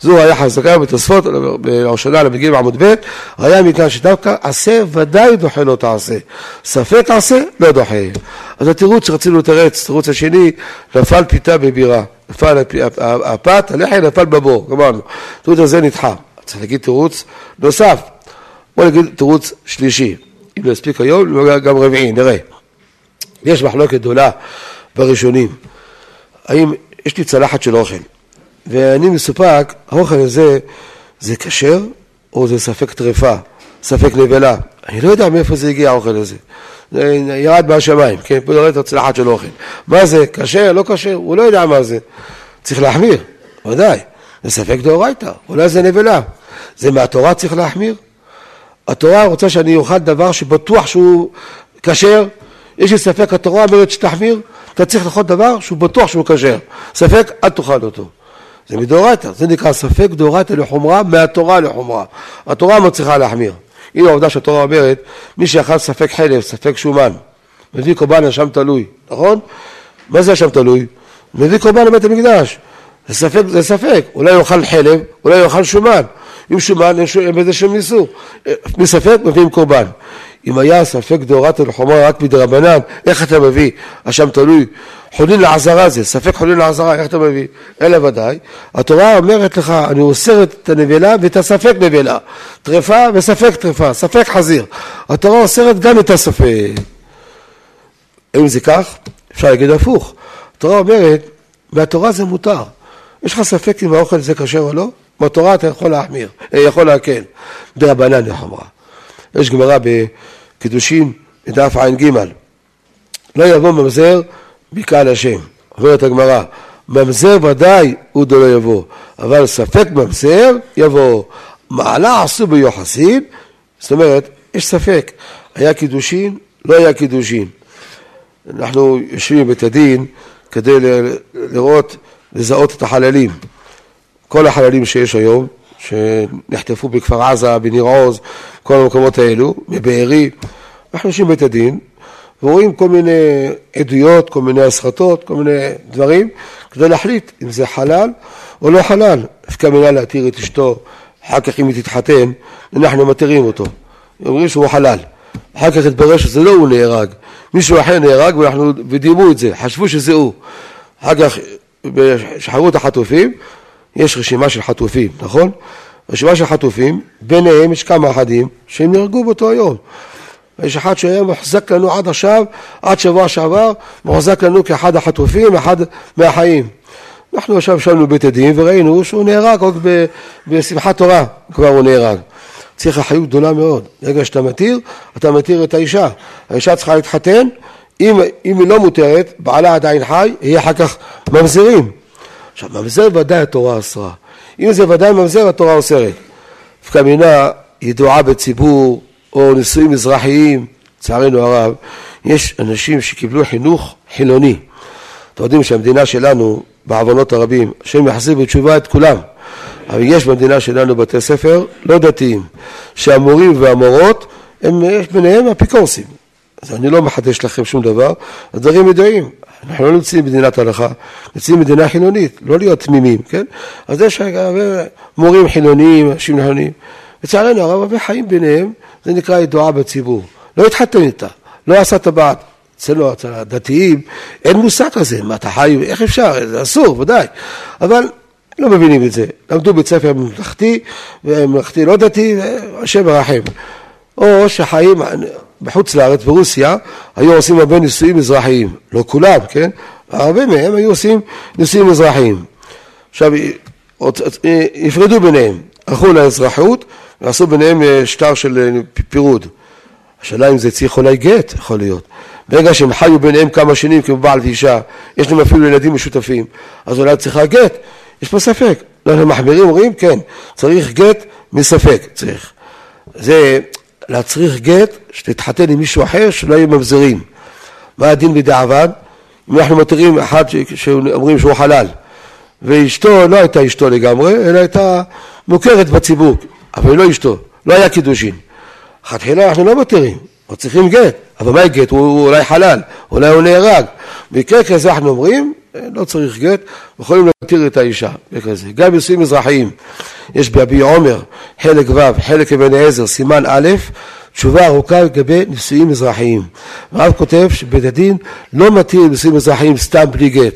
זו היה חזקה בתוספות, בראשונה למגיעים עמוד ב', היה מכאן שדווקא עשה ודאי דוחה לא תעשה, ספק עשה לא דוחה. אז התירוץ שרצינו לתרץ, התירוץ השני, נפל פיתה בבירה, נפל הפת, הלחם נפל בבור, גמרנו. התירוץ הזה נדחה. צריך להגיד תירוץ נוסף. בוא נגיד תירוץ שלישי. אם יספיק היום, גם רביעי, נראה. יש מחלוקת גדולה בראשונים. האם יש לי צלחת של אוכל, ואני מסופק, האוכל הזה זה כשר או זה ספק טרפה, ספק נבלה. אני לא יודע מאיפה זה הגיע האוכל הזה. זה ירד מהשמיים, כן? פה נראית הצלחת של אוכל. מה זה, כשר, לא כשר? הוא לא יודע מה זה. צריך להחמיר, ודאי. זה ספק דאורייתא, אולי זה נבלה. זה מהתורה צריך להחמיר? התורה רוצה שאני אוכל דבר שבטוח שהוא כשר, יש לי ספק, התורה אומרת שתחמיר, אתה צריך לאכול דבר שהוא בטוח שהוא כשר. ספק, אל תאכל אותו. זה מדאורייתא, זה נקרא ספק דאורייתא לחומרה, מהתורה לחומרה. התורה מצליחה להחמיר. הנה העובדה שהתורה אומרת, מי שאכל ספק חלב, ספק שומן, מביא קורבן אשם תלוי, נכון? מה זה אשם תלוי? מביא קורבן לבית המקדש. זה ספק, זה ספק, אולי יאכל חלב, אולי יאכל שומן. אם שומן אין בזה שום איסור. מספק מביאים קורבן. אם היה ספק דאורתא לחומרה רק מדרבנן, איך אתה מביא? אשם תלוי. חולין לעזרה זה, ספק חולין לעזרה, איך אתה מביא? אלא ודאי. התורה אומרת לך, אני אוסר את הנבלה ואת הספק נבלה. טרפה וספק טרפה, ספק חזיר. התורה אוסרת גם את הספק. אם זה כך, אפשר להגיד הפוך. התורה אומרת, והתורה זה מותר. יש לך ספק אם האוכל זה כשר או לא? בתורה אתה יכול להחמיר, אה, יכול להקל. דרבנן לחומרה. יש גמרא בקידושין בדף ע"ג לא יבוא ממזר בקהל השם. אומרת הגמרא, ממזר ודאי הוא דלא יבוא, אבל ספק ממזר יבוא. מעלה עשו ביוחסין, זאת אומרת, יש ספק, היה קידושין, לא היה קידושין. אנחנו יושבים בבית הדין כדי לראות, לזהות את החללים. כל החללים שיש היום, שנחטפו בכפר עזה, בניר עוז, כל המקומות האלו, מבארי, אנחנו יושבים בבית הדין ורואים כל מיני עדויות, כל מיני הסחטות, כל מיני דברים, כדי להחליט אם זה חלל או לא חלל. דווקא מילה להתיר את אשתו, אחר כך אם היא תתחתן, אנחנו מתירים אותו. אומרים שהוא חלל. אחר כך התברר שזה לא הוא נהרג, מישהו אחר נהרג ואנחנו, ודיימו את זה, חשבו שזה הוא. אחר כך שחררו את החטופים, יש רשימה של חטופים, נכון? רשימה של חטופים, ביניהם יש כמה אחדים שהם נהרגו באותו היום. יש אחד שהיה מוחזק לנו עד עכשיו, עד שבוע שעבר, מוחזק לנו כאחד החטופים, אחד מהחיים. אנחנו עכשיו ישבנו בבית הדין וראינו שהוא נהרג עוד בשמחת תורה, כבר הוא נהרג. צריך אחריות גדולה מאוד. ברגע שאתה מתיר, אתה מתיר את האישה. האישה צריכה להתחתן, אם, אם היא לא מותרת, בעלה עדיין חי, יהיה אחר כך ממזרים. עכשיו, ממזר ודאי התורה אסרה. אם זה ודאי ממזר, התורה אוסרת. דווקא מינה ידועה בציבור, או נישואים אזרחיים, לצערנו הרב, יש אנשים שקיבלו חינוך חילוני. אתם יודעים שהמדינה שלנו, בעוונות הרבים, השם יחזיר בתשובה את כולם. אבל יש במדינה שלנו בתי ספר לא דתיים, שהמורים והמורות, הם, יש ביניהם אפיקורסים. אז אני לא מחדש לכם שום דבר, הדברים ידועים. אנחנו לא נמצאים במדינת הלכה, נמצאים במדינה חילונית, לא להיות תמימים, כן? אז יש הרבה מורים חילוניים, אנשים חילוניים. לצערנו הרב הרבה חיים ביניהם, זה נקרא ידועה בציבור. לא התחתן איתה, לא עשה טבעת. אצלנו, אצל הדתיים, אין מושג כזה, מה אתה חי, איך אפשר, זה אסור, ודאי. אבל לא מבינים את זה. למדו בית ספר ממלכתי, וממלכתי לא דתי, השם מרחם. או שחיים בחוץ לארץ, ברוסיה, היו עושים הרבה נישואים אזרחיים. לא כולם, כן? הרבה מהם היו עושים נישואים אזרחיים. עכשיו, הפרדו ביניהם, הלכו לאזרחות, ועשו ביניהם אה, שטר של אה, פירוד. השאלה אם זה צריך אולי גט, יכול להיות. ברגע שהם חיו ביניהם כמה שנים כמו בעל ואישה, יש להם אפילו ילדים משותפים, אז אולי צריכה גט. יש פה ספק. לא, מחמירים, אומרים, כן, צריך גט מספק, צריך. זה להצריך גט, שתתחתן עם מישהו אחר, שלא יהיו ממזרים. מה הדין בדיעבד? אם אנחנו מתירים אחד שאומרים שהוא חלל, ואשתו לא הייתה אשתו לגמרי, אלא הייתה מוכרת בציבור, אבל היא לא אשתו, לא היה קידושין. לכתחילה אנחנו לא מתירים, לא צריכים גט, אבל מה גט? הוא, הוא אולי חלל, אולי הוא נהרג. במקרה כזה אנחנו אומרים, לא צריך גט, יכולים להתיר את האישה, בכזה. גם נישואים אזרחיים, יש באבי עומר, חלק ו', חלק אבן העזר, סימן א', תשובה ארוכה לגבי נישואים אזרחיים. הרב כותב שבית הדין לא מתיר נישואים אזרחיים סתם בלי גט.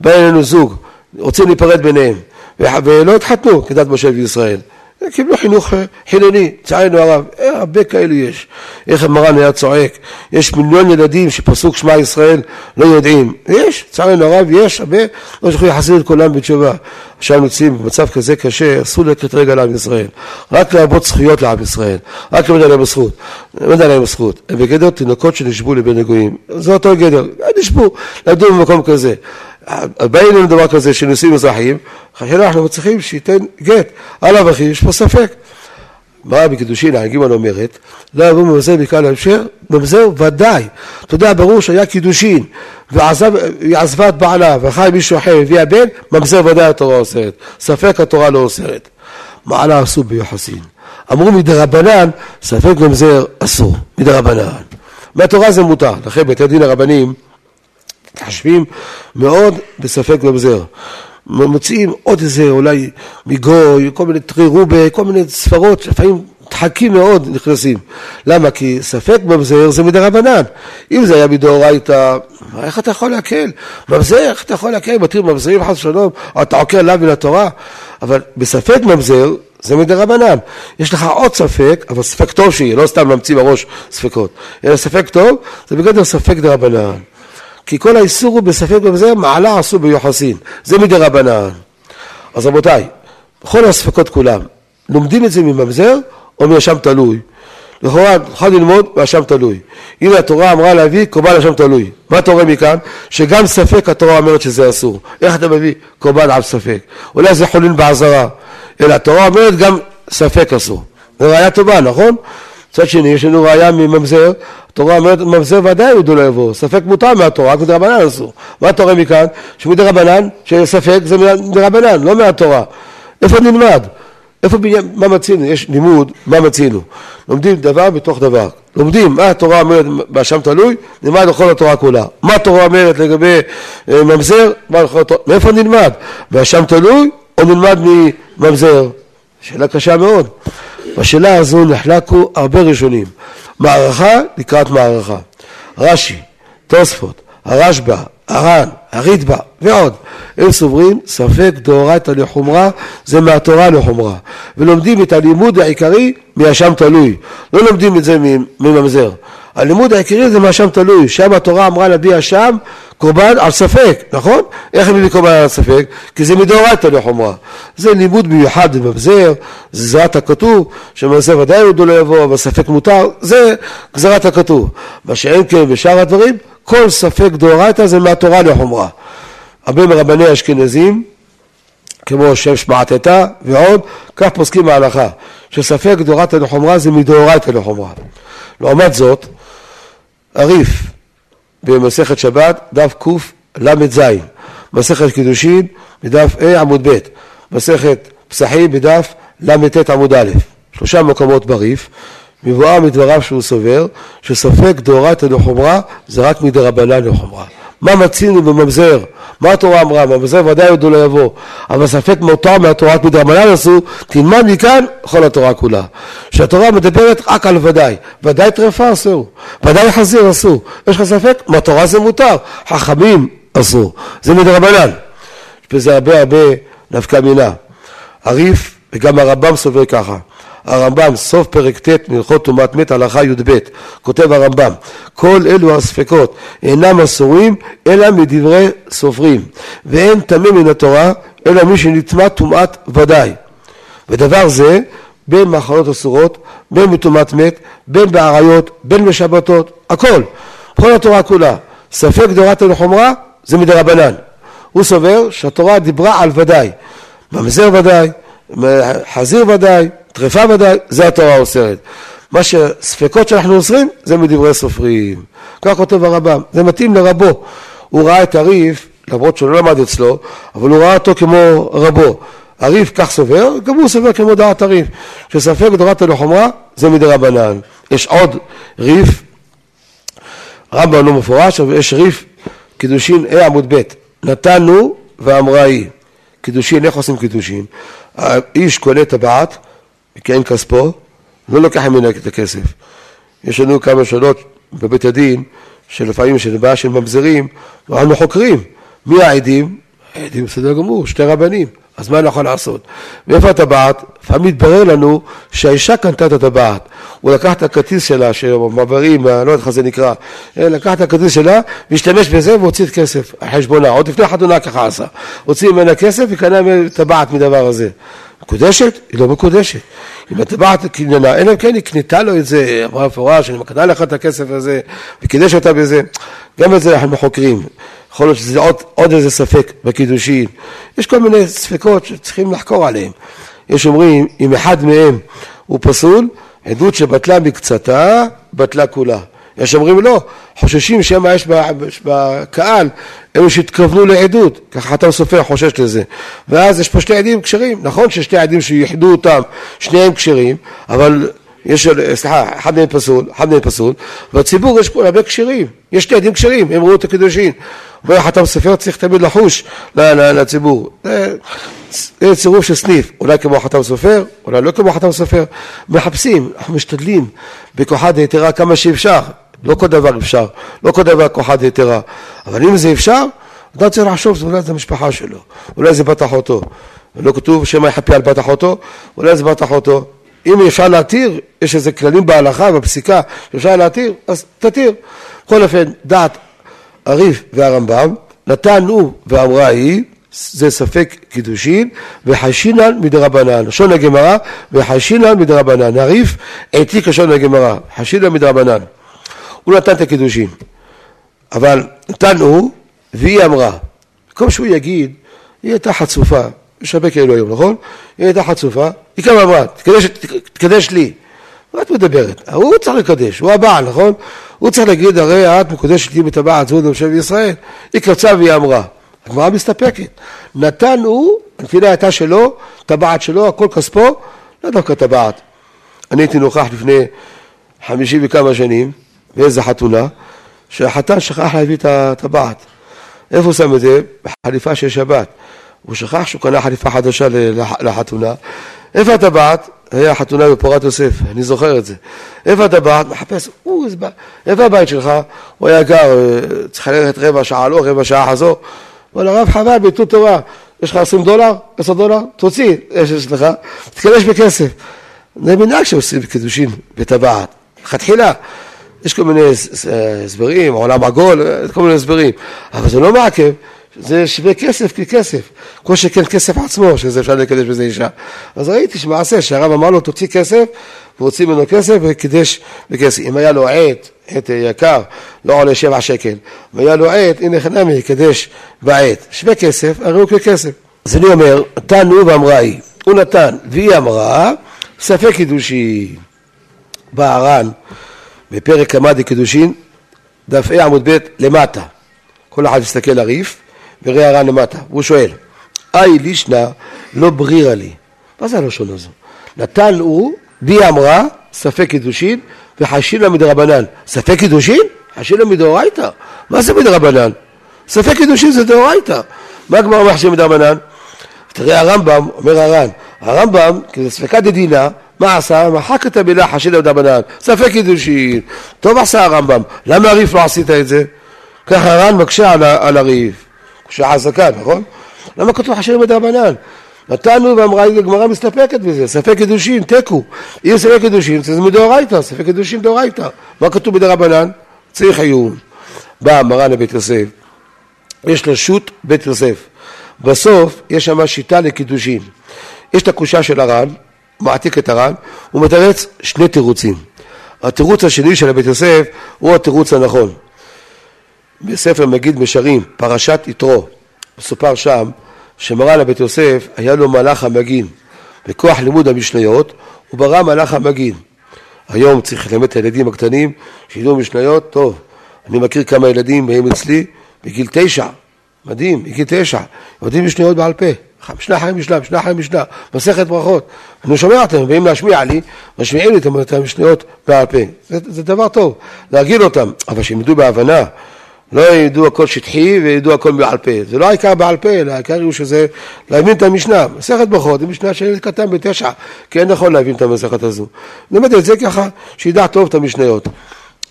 בא אלינו זוג, רוצים להיפרד ביניהם, ולא התחתנו כדת משה וישראל. קיבלו חינוך אה, חילוני, לצערנו הרב, אה, הרבה כאלו יש. איך מרן היה צועק, יש מיליון ילדים שפסוק שמע ישראל לא יודעים. יש, לצערנו הרב, יש הרבה, לא שיכולו להחזיר את כולם בתשובה. עכשיו נמצאים במצב כזה קשה, אסור לתת רגע לעם ישראל. רק להרבות זכויות לעם ישראל, רק ללמד עליהם הזכות. ללמד עליהם הזכות. הם בגדר תינוקות שנשבו לבין הגויים. זה אותו גדר, נשבו, למדו במקום כזה. באים אלינו דבר כזה של נישואים אזרחיים, אנחנו צריכים שייתן גט, עליו אחי, יש פה ספק. מה בקידושין, הגימל אומרת, לא יבוא ממזר מקהל ההמשך, ממזר ודאי. אתה יודע, ברור שהיה קידושין, והיא עזבה את בעלה, וחי מישהו אחר, הביאה בן, ממזר ודאי התורה אוסרת. ספק התורה לא אוסרת. מעלה אסור ביוחסין. אמרו מדרבנן, ספק ממזר אסור, מדרבנן. מהתורה זה מותר, לכן בתי הדין הרבניים מתחשבים מאוד בספק ממזר. מוציאים עוד איזה אולי מגוי, כל מיני תרי רובה, כל מיני ספרות שלפעמים דחקים מאוד נכנסים. למה? כי ספק ממזר זה מדרבנן. אם זה היה מדאורייתא, איך אתה יכול להקל? ממזר, איך אתה יכול להקל? מתיר ממזרים חס ושלום, או אתה עוקר לה מן התורה? אבל בספק ממזר זה מדרבנן. יש לך עוד ספק, אבל ספק טוב שיהיה, לא סתם להמציא בראש ספקות. אלא ספק טוב, זה בגדר ספק דרבנן. כי כל האיסור הוא בספק במזר, מעלה עשו ביוחסין. זה מדי רבנן. אז רבותיי, בכל הספקות כולם, לומדים את זה מממזר או מאשם תלוי? לכאורה נוכל ללמוד מאשם תלוי. הנה התורה אמרה להביא קורבן אשם תלוי. מה אתה רואה מכאן? שגם ספק התורה אומרת שזה אסור. איך אתה מביא קורבן על ספק? אולי זה חולין בעזרה. אלא התורה אומרת גם ספק אסור. זו ראיה טובה, נכון? מצד שני, יש לנו ראיה מממזר, התורה אומרת, ממזר ודאי יהודו לא יבוא, ספק מותר מהתורה, רק מדרבנן אסור. מה אתה רואה מכאן? שמדרבנן, שספק זה מדרבנן, לא מהתורה. איפה נלמד? איפה בניין, מה מצינו? יש לימוד, מה מצינו? לומדים דבר בתוך דבר. לומדים מה התורה אומרת באשם תלוי, נלמד לכל התורה כולה. מה התורה אומרת לגבי אה, ממזר, מה לכל התורה, מאיפה נלמד? באשם תלוי או נלמד מממזר? שאלה קשה מאוד. בשאלה הזו נחלקו הרבה ראשונים, מערכה לקראת מערכה. רש"י, תוספות, הרשב"א, הר"ן, הרידב"א ועוד, הם סוברים ספק דאורייתא לחומרה זה מהתורה לחומרה ולומדים את הלימוד העיקרי מהשם תלוי. לא לומדים את זה מממזר הלימוד העיקרי זה מהשם תלוי. שם התורה אמרה להביא אשם קורבן על ספק נכון? איך הם מביא קורבן על ספק? כי זה מדאורייתא לחומרה זה לימוד מיוחד בממזר זה גזרת הכתוב שממזר ודאי עוד לא יבוא אבל ספק מותר זה גזרת הכתוב מה שאין כן בשאר הדברים כל ספק דאורייתא זה מהתורה לחומרה. הרבה מרבני אשכנזים, כמו שם שמעתתה ועוד, כך פוסקים ההלכה, שספק דאורייתא לחומרה זה מדאורייתא לחומרה. לעומת זאת, הריף במסכת שבת, דף קל"ז, מסכת קידושין בדף ה' עמוד ב', מסכת פסחים בדף ל"ט עמוד א', שלושה מקומות בריף, מבואר מדבריו שהוא סובר שספק דאורייתא לחומרה זה רק מדרבנן לחומרה. מה מצינו בממזר? מה התורה אמרה? ממזר ודאי עוד לא יבוא, אבל ספק מותר מהתורה רק מדרבנן עשו, תלמד מכאן כל התורה כולה. שהתורה מדברת רק על ודאי, ודאי טרפה אסור, ודאי חזיר אסור. יש לך ספק? מהתורה זה מותר, חכמים אסור, זה מדרבנן. יש בזה הרבה הרבה נפקא מינה. הריף וגם הרמב"ם סובר ככה. הרמב"ם, סוף פרק ט' מלכות טומאת מת הלכה י"ב, כותב הרמב"ם, כל אלו הספקות אינם אסורים אלא מדברי סופרים, ואין טמא מן התורה אלא מי שנטמא טומאת ודאי. ודבר זה בין מאכלות אסורות, בין מטומאת מת, בין באריות, בין בשבתות, הכל, כל התורה כולה. ספק דאורייתא לחומרה זה מדרבנן. הוא סובר שהתורה דיברה על ודאי, ממזר ודאי, חזיר ודאי, טרפה ודאי, זה התורה אוסרת. מה שספקות שאנחנו אוסרים זה מדברי סופרים. כך כותב הרמב"ם, זה מתאים לרבו. הוא ראה את הריף למרות שהוא לא למד אצלו, אבל הוא ראה אותו כמו רבו. הריף כך סובר, גם הוא סובר כמו דעת הריף. שספק דורת לחומרה זה מדרבנן. יש עוד ריף, רמב"ם לא מפורש, אבל יש ריף קידושין ה' עמוד ב', נתנו ואמרה היא. קידושין, איך עושים קידושין? האיש קונה טבעת, כי אין כספו, לא לוקח ממנה את הכסף. יש לנו כמה שאלות בבית הדין, שלפעמים יש בעיה של ממזרים, ואנחנו חוקרים. מי העדים? העדים בסדר גמור, שתי רבנים. אז מה אני יכול לעשות? מאיפה הטבעת? לפעמים מתברר לנו שהאישה קנתה את הטבעת. הוא לקח את הכרטיס שלה, שמעברים, לא יודע איך זה נקרא, לקח את הכרטיס שלה והשתמש בזה והוציא את כסף על חשבונה. עוד לפני חתונה ככה עשה. הוציא ממנה כסף וקנה טבעת מדבר הזה. מקודשת? היא לא מקודשת. אם הטבעת קניינה, אלא אם כן היא קנתה לו את זה, אמרה מפורש, אני מקנה לך את הכסף הזה, וקידש אותה בזה. גם את זה אנחנו חוקרים. יכול להיות שזה עוד, עוד איזה ספק בקידושין. יש כל מיני ספקות שצריכים לחקור עליהם. יש אומרים, אם אחד מהם הוא פסול, עדות שבטלה מקצתה, בטלה כולה. יש אומרים לא, חוששים שמא יש בקהל אלו שהתכוונו לעדות, ככה חתם סופר חושש לזה. ואז יש פה שני עדים כשרים, נכון ששתי עדים שיחדו אותם, שניהם כשרים, אבל יש, סליחה, אחד מהם פסול, אחד מהם פסול, בציבור יש פה הרבה כשרים, יש שתי עדים כשרים, הם ראו את הקידושין. אומר חתם סופר צריך תמיד לחוש לציבור. זה צירוף של סניף, אולי כמו חתם סופר, אולי לא כמו חתם סופר. מחפשים, אנחנו משתדלים בכוחה דהיתרה כמה שאפשר. לא כל דבר אפשר, לא כל דבר כוחה דהיתרה. אבל אם זה אפשר, אדם צריך לחשוב, אולי זה המשפחה שלו, אולי זה בת אחותו. לא כתוב שמא יחפי על בת אחותו, אולי זה בת אחותו. אם אפשר להתיר, יש איזה כללים בהלכה, בפסיקה, שאפשר להתיר, אז תתיר. בכל אופן, דעת הריף והרמב"ם, נתנו ואמרה היא, זה ספק קידושין, וחשינן מדרבנן. לשון הגמרא, וחשינן מדרבנן. הריף העתיק לשון הגמרא, חשינן מדרבנן. הוא נתן את הקידושין, אבל נתנו, והיא אמרה. במקום שהוא יגיד, היא הייתה חצופה, יש הרבה כאלו היום, נכון? היא הייתה חצופה, היא כמה אמרה, תקדש, תקדש לי. מה את מדברת? הוא צריך לקדש, הוא הבעל, נכון? הוא צריך להגיד, הרי את מקודשת לי בטבעת זו נמשל בישראל. היא קרצה והיא אמרה. הגמרא מסתפקת. נתן הוא, הנפילה הייתה שלו, טבעת שלו, הכל כספו, לא דווקא טבעת. אני הייתי נוכח לפני חמישים וכמה שנים, באיזה חתונה, שהחתן שכח להביא את הטבעת. איפה הוא שם את זה? בחליפה של שבת. הוא שכח שהוא קנה חליפה חדשה לחתונה. איפה הטבעת? היה חתונה בפורת יוסף, אני זוכר את זה. איפה הטבעת? מחפש, איפה הבית שלך? הוא היה גר, אה, צריך ללכת רבע שעה לא, רבע שעה חזור. אבל הרב חבל, ביטול תורה, יש לך עשרים דולר? עשר דולר? תוציא, יש לך, תתקדש בכסף. זה מנהג שעושים קידושין בטבעת. לכתחילה, יש כל מיני הסברים, עולם עגול, כל מיני הסברים, אבל זה לא מעכב, זה שווה כסף ככסף, כל שכן כסף עצמו, שזה אפשר לקדש בזה אישה. אז ראיתי שמעשה, שהרב אמר לו תוציא כסף, והוציא ממנו כסף וקידש בכסף. אם היה לו עט, עט יקר, לא עולה שבע שקל, והיה לו עט, הנה חנמי, קידש בעט, שווה כסף, הרי הוא ככסף. אז אני אומר, נתנו ואמרה היא, הוא נתן, והיא אמרה, ספק קידושי. בא הר"ן בפרק כמה דקדושין, דף ה' עמוד ב' למטה. כל אחד יסתכל לריף וראה הר"ן למטה. והוא שואל, אי לישנא לא ברירה לי. מה זה הלשון הזו? נתן הוא, בי אמרה, ספק קידושין וחשילה מדרבנן. ספק קידושין? חשילה מדאורייתא. מה זה מדרבנן? ספק קידושין זה דאורייתא. מה הגמרא אומר חשילה מדרבנן? תראה הרמב"ם, אומר הר"ן, הרמב"ם, כי זה ספקא דדינה, מה עשה? מחק את המילה חשילה מדרבנן, ספק קידושין. טוב עשה הרמב"ם, למה הריף לא עשית את זה? ככה הר"ן מקשה על, על הריף. קשה חזקה, נכון? למה כתוב חשילה מדרבנן? נתנו ואמרה הגמרא מסתפקת בזה, ספק קידושין, תיקו. אם ספק קידושין, זה מדאורייתא, ספק קידושין דאורייתא. מה כתוב בדרבנן? צריך עיון. בא מרן לבית יוסף, יש לו שו"ת בית יוסף. בסוף יש שם שיטה לקידושין. יש את הקושה של הר"ן, מעתיק את הר"ן, הוא מתרץ שני תירוצים. התירוץ השני של הבית יוסף הוא התירוץ הנכון. בספר מגיד משרים, פרשת יתרו, מסופר שם שמרן לבית יוסף היה לו מלאך המגין. בכוח לימוד המשניות הוא ברא מלאך המגין. היום צריך ללמד את הילדים הקטנים שידעו משניות, טוב, אני מכיר כמה ילדים באים אצלי בגיל תשע, מדהים, הגיע תשע, יודעים משניות בעל פה, משנה אחרי משנה, משנה אחרי משנה, מסכת ברכות. אני שומע אתם, ואם להשמיע לי, משמיעים לי את המשניות בעל פה. זה, זה דבר טוב, להרגיל אותם, אבל ידעו בהבנה. לא ידעו הכל שטחי וידעו הכל בעל פה. זה לא העיקר בעל פה, אלא העיקר הוא שזה להבין את המשנה. מסכת ברכות היא משנה של קטן בתשע, כי אין נכון להבין את המסכת הזו. נלמד את זה ככה, שידע טוב את המשניות.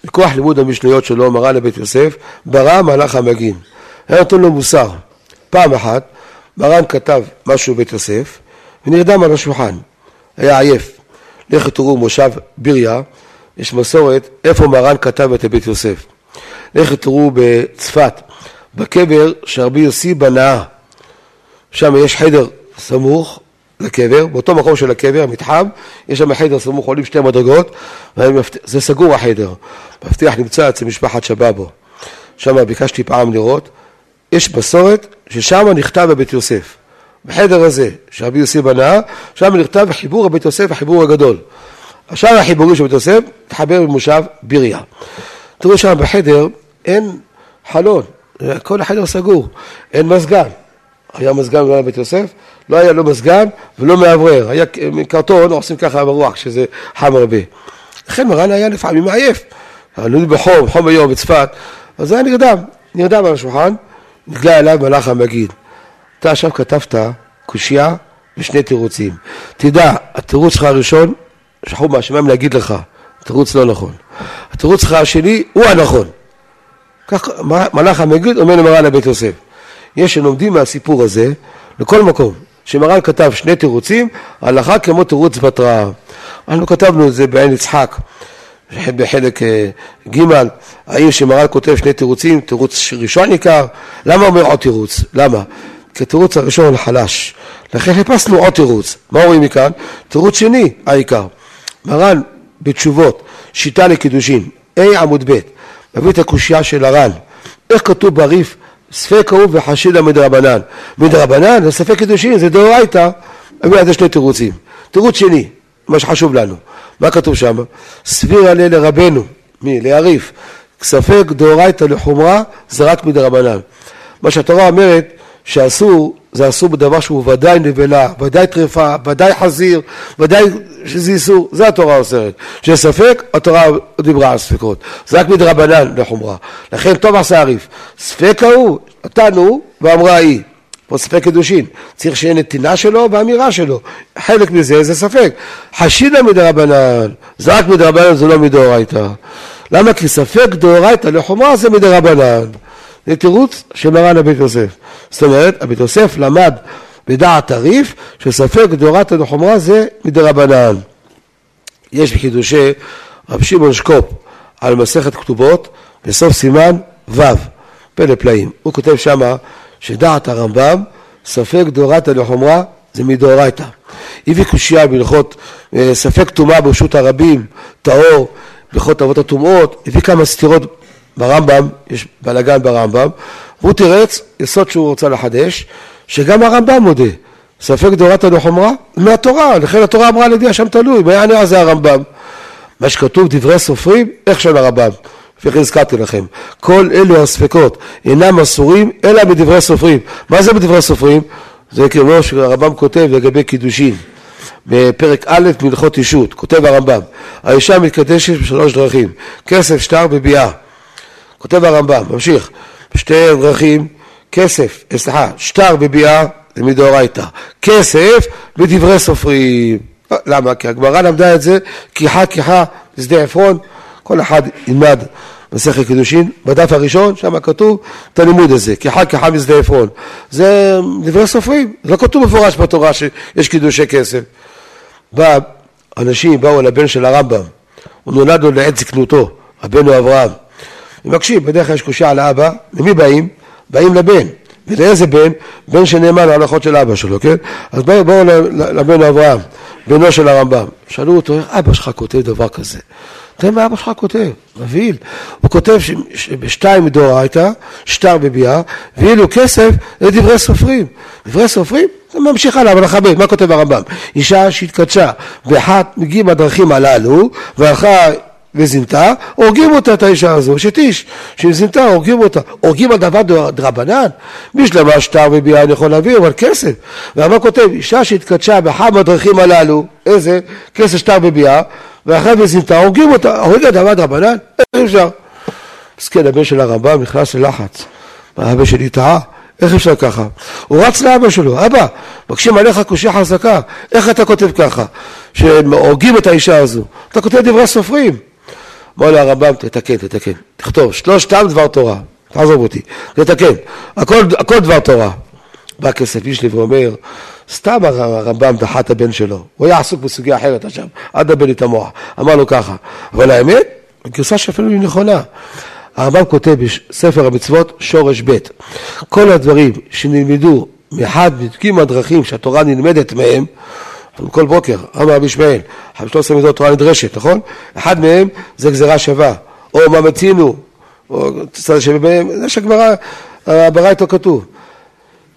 בכוח לימוד המשניות שלו, מראה לבית יוסף, ברא מלאך המגין. היה נותן לו מוסר. פעם אחת, מרן כתב משהו בבית יוסף, ונרדם על השולחן. היה עייף. לכו תראו מושב ביריה, יש מסורת איפה מרן כתב את בית יוסף. לכו תראו בצפת, בקבר שרבי יוסי בנה, שם יש חדר סמוך לקבר, באותו מקום של הקבר, המתחם, יש שם חדר סמוך, עולים שתי מדרגות, זה סגור החדר. מפתח נמצא אצל משפחת שבאבו. שם ביקשתי פעם לראות, יש מסורת ששם נכתב בבית יוסף. בחדר הזה, שרבי יוסי בנה, שם נכתב חיבור הבית יוסף, החיבור הגדול. השאר החיבורים של בית יוסף, התחבר במושב ביריה. תראו שם בחדר, אין חלון, כל החדר סגור, אין מזגן. היה מזגן בגלל בית יוסף, לא היה לא מזגן ולא מאוורר, היה מקרטון, עושים ככה ברוח, שזה חם הרבה. לכן מרן היה לפעמים מעייף, עלו בחום, חום היום בצפת, אז היה נרדם, נרדם על השולחן, נגלה אליו מלאך המגיד. אתה עכשיו כתבת קושייה ושני תירוצים. תדע, התירוץ שלך הראשון, שכחו מהשמיים להגיד לך, תירוץ לא נכון. התירוץ שלך השני הוא הנכון. כך מלאך המגיד אומר למרן לבית יוסף. יש שלומדים מהסיפור הזה לכל מקום, שמרן כתב שני תירוצים, הלכה כמו תירוץ בתראה. אנחנו כתבנו את זה בעין יצחק, בחלק אה, ג', האם שמרן כותב שני תירוצים, תירוץ ראשון עיקר, למה אומר עוד תירוץ? למה? כי התירוץ הראשון חלש, לכן חיפשנו עוד תירוץ. מה רואים מכאן? תירוץ שני, העיקר. מרן בתשובות, שיטה לקידושין, A עמוד ב', מביא את הקושייה של הר"ן, איך כתוב בריף ספק ההוא וחשידה מדרבנן. מדרבנן זה ספק קידושין, זה דאורייתא, על זה שני תירוצים. תירוץ שני, מה שחשוב לנו, מה כתוב שם? סביר עליה לרבנו, מי? ליריף. ספק דאורייתא לחומרה זה רק מדרבנן. מה שהתורה אומרת שאסור, זה אסור בדבר שהוא ודאי נבלה, ודאי טרפה, ודאי חזיר, ודאי שזה איסור, זה התורה אוסרת. שיש ספק, התורה דיברה על ספקות. זה רק מדרבנן לחומרה. לכן טוב עשה הריף. ספק ההוא, נתנו ואמרה היא. פה ספק קידושין. צריך שיהיה נתינה שלו ואמירה שלו. חלק מזה זה ספק. חשינא מדרבנן, זה רק מדרבנן, זה לא מדאורייתא. למה? כי ספק דאורייתא לחומרה זה מדרבנן. זה תירוץ של מרן הבית יוסף. זאת אומרת, הבית יוסף למד בדעת הריף שספק דאורייתא לחומרה זה מדרבנן. יש בחידושי רב שמעון שקופ על מסכת כתובות בסוף סימן ו', פלא פלאים. הוא כותב שמה שדעת הרמב"ם, ספק דאורייתא לחומרה זה מדאורייתא. הביא קושייה בהלכות אה, ספק טומאה ברשות הרבים, טהור, בהלכות אבות הטומאות, הביא כמה סתירות ברמב"ם, יש בלאגן ברמב"ם, והוא תירץ, יסוד שהוא רוצה לחדש, שגם הרמב"ם מודה, ספק דאורייתא לחומרה, מהתורה, לכן התורה אמרה על ידי השם תלוי, מה יענה על זה הרמב"ם? מה שכתוב דברי סופרים, איך של הרמב"ם. לפי כן הזכרתי לכם, כל אלו הספקות אינם אסורים אלא בדברי סופרים. מה זה בדברי סופרים? זה כמו שהרמב"ם כותב לגבי קידושין. בפרק א' מהלכות אישות, כותב הרמב"ם, האישה מתקדשת בשלוש דרכים, כסף, שטר וביאה. כותב הרמב"ם, ממשיך, בשתי דרכים, כסף, אה, סליחה, שטר וביאה זה מדאורייתא, כסף בדברי סופרים. למה? כי הגמרא למדה את זה, כיחה כיחה בשדה עפרון, כל אחד ילמד מסכת קידושין, בדף הראשון, שם כתוב את הלימוד הזה, כיחה כיחה משדה עפרון. זה דברי סופרים, לא כתוב מפורש בתורה שיש קידושי כסף. בא, אנשים באו לבן של הרמב"ם, הוא נולד לו לעת זקנותו, הבן אברהם. מבקשים, בדרך כלל יש קושייה על האבא, למי באים? באים לבן. ולאיזה בן? בן שנאמן להלכות של אבא שלו, כן? אז באו, באו לבן אברהם, בנו של הרמב"ם. שאלו אותו, איך אבא שלך כותב דבר כזה? תראה מה אבא שלך כותב, מבהיל. הוא כותב שבשתיים מדאורייתא, שטר בביאה, ואילו כסף זה דברי סופרים. דברי סופרים? זה ממשיך הלאה, אבל ב', מה כותב הרמב"ם? אישה שהתקדשה באחת מגיעים הדרכים הללו, והלכה וזינתה, הורגים אותה את האישה הזו, שתיש, שהיא זינתה, הורגים אותה. הורגים על דבר דרבנן? בשלמה שטר וביאה אני יכול להביא, אבל כסף. והרמב"ם כותב, אישה שהתקדשה באחד מהדרכים הללו, איזה? כסף שטר וביאה, ואחרי וזינתה, הורגים אותה. הורגים על דבר דרבנן? איך אפשר? מסכן, הבן של הרמב"ם נכנס ללחץ. האבא שלי טעה. איך אפשר ככה? הוא רץ לאבא שלו, אבא, מבקשים עליך קושייה חזקה, איך אתה כותב ככה? שהורגים את האישה הזו. אתה כותב דברי סופרים. אמר לו הרמב"ם, תתקן, תתקן, תכתוב, שלושתם דבר תורה, תעזוב אותי, תתקן, הכל, הכל דבר תורה. בא כסף איש לי ואומר, סתם הרמב"ם דחה את הבן שלו, הוא היה עסוק בסוגיה אחרת עכשיו, אל תדבר לי את המוח. אמר לו ככה, אבל האמת, הגרסה שאפילו היא נכונה. הרמב"ם כותב בספר המצוות שורש ב' כל הדברים שנלמדו מאחד מדקים הדרכים שהתורה נלמדת מהם כל בוקר, אמר רבי ישמעאל, 13 מידות תורה נדרשת, נכון? אחד מהם זה גזירה שווה, או מה מצינו, או צד שבהם, זה שהגמרא, ברייתא כתוב.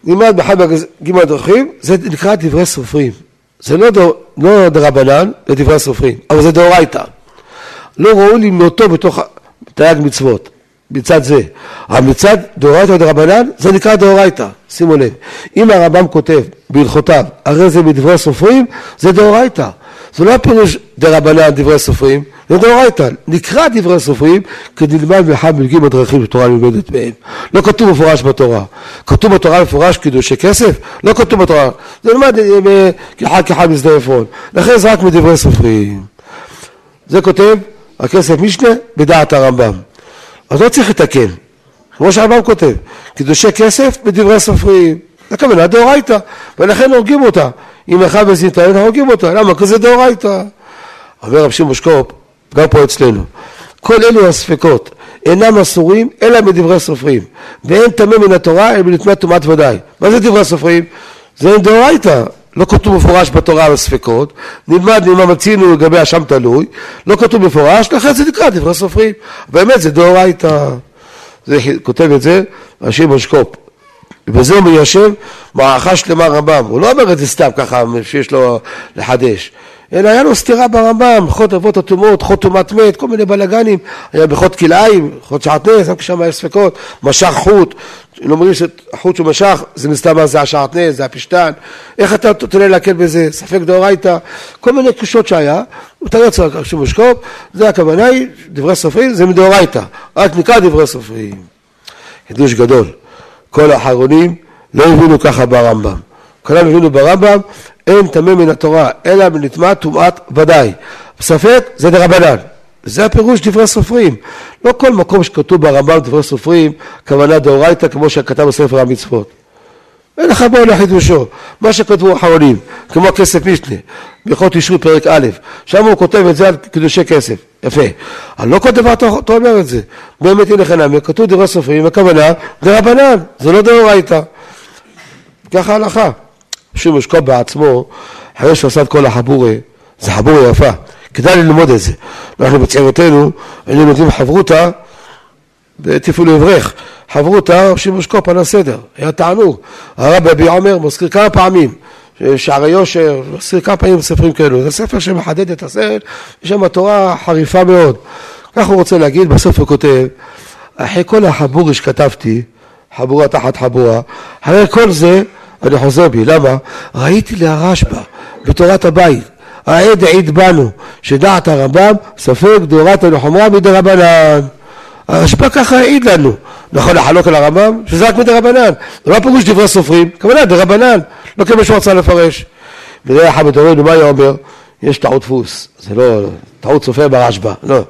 נלמד באחד מהגים הדרכים, זה נקרא דברי סופרים. זה לא, דור, לא דרבנן, זה דברי סופרים, אבל זה דאורייתא. לא ראוי למנותו בתוך תרי"ג מצוות, מצד זה. אבל מצד דאורייתא דרבנן, זה נקרא דאורייתא, שימו לב. אם הרמב"ם כותב בהלכותיו, הרי זה מדברי סופרים, זה דאורייתא. זה לא הפירוש דרבנן דברי סופרים, זה דאורייתא. נקרא דברי סופרים, כי נלמד מאחד מלגים הדרכים שתורה נלמדת מהם. לא כתוב מפורש בתורה. כתוב בתורה מפורש קידושי כסף? לא כתוב בתורה. זה נלמד אה, כאחד כאחד משדה עפרון. לכן זה רק מדברי סופרים. זה כותב הכסף משנה בדעת הרמב"ם. אז לא צריך לתקן, כמו שהרמב"ם כותב, קידושי כסף בדברי סופרים, הכוונה דאורייתא, ולכן הורגים אותה. אם אחד בזינתאין הורגים אותה, למה? כי זה דאורייתא. אומר רב שמעון שקופ, גם פה אצלנו, כל אלו הספקות אינם אסורים אלא מדברי סופרים, ואין טמא מן התורה אלא בנטמאת טומאת ודאי. מה זה דברי סופרים? זה דאורייתא, לא כתוב מפורש בתורה על הספקות, נלמד ממה מצינו לגבי אשם תלוי, לא כתוב מפורש, לכן זה נקרא דברי סופרים. באמת זה דאורייתא, כותב את זה השם משקופ. ובזה הוא מיישב מערכה שלמה רמב"ם, הוא לא אומר את זה סתם ככה שיש לו לחדש, אלא היה לו סתירה ברמב"ם, חוד אבות הטומאות, חוד טומאת מת, כל מיני בלאגנים, היה בחוד כלאיים, חוד שעטנז, גם שם היה ספקות, משך חוט, אומרים שהחוט שהוא משך זה מסתבר זה השעטנז, זה הפשתן, איך אתה תולה להקל בזה, ספק דאורייתא, כל מיני קושות שהיה, אתה לא צריך שום משקוף, זה הכוונה היא, דברי סופרים זה מדאורייתא, רק נקרא דברי סופרים. חידוש גדול, כל האחרונים לא הבינו ככה ברמב"ם, כולם הבינו ברמב"ם אין טמא מן התורה אלא מנטמעת טומאת ודאי. ספק זה דרבנן. זה הפירוש דברי סופרים. לא כל מקום שכתוב ברמב"ם דברי סופרים, כוונה דאורייתא כמו שכתב בספר המצוות. אין לך בו לחידושו. מה שכתבו האחרונים, כמו כסף משנה, בהלכות אישור פרק א', שם הוא כותב את זה על קידושי כסף. יפה. אבל לא כל דבר אתה, אתה אומר את זה. באמת הנה חינמי, כתוב דברי סופרים, הכוונה דרבנן, זה לא דאורייתא. ככה הלכה. שוב אשכול בעצמו, אחרי שהוא עשה את כל החבורה, זה חבורה יפה, כדאי ללמוד את זה. אנחנו בצעירותנו היינו לומדים חברותא בתפעול אברך, חברותא שימוש קופ על הסדר, היה תענוג. הרב אבי עומר מזכיר כמה פעמים, שערי יושר, מזכיר כמה פעמים ספרים כאלו, זה ספר שמחדד את הסרט, יש שם תורה חריפה מאוד. כך הוא רוצה להגיד, בסוף הוא כותב, אחרי כל החבורי שכתבתי, חבורה תחת חבורה, אחרי כל זה אני חוזר בי, למה? ראיתי להרשב"א בתורת הבית, העד העיד בנו, שדעת הרמב"ם ספק דאורתא לחומרה מדרבנן. הרשב"א ככה העיד לנו. נכון לחלוק על הרמב"ם? שזה רק מדרבנן. זה לא פירוש דברי סופרים, כמובן דרבנן, לא כמו שהוא רצה לפרש. ונראה אחד בדורנו, מה היה אומר? יש טעות דפוס, זה לא טעות סופר ברשב"א, לא.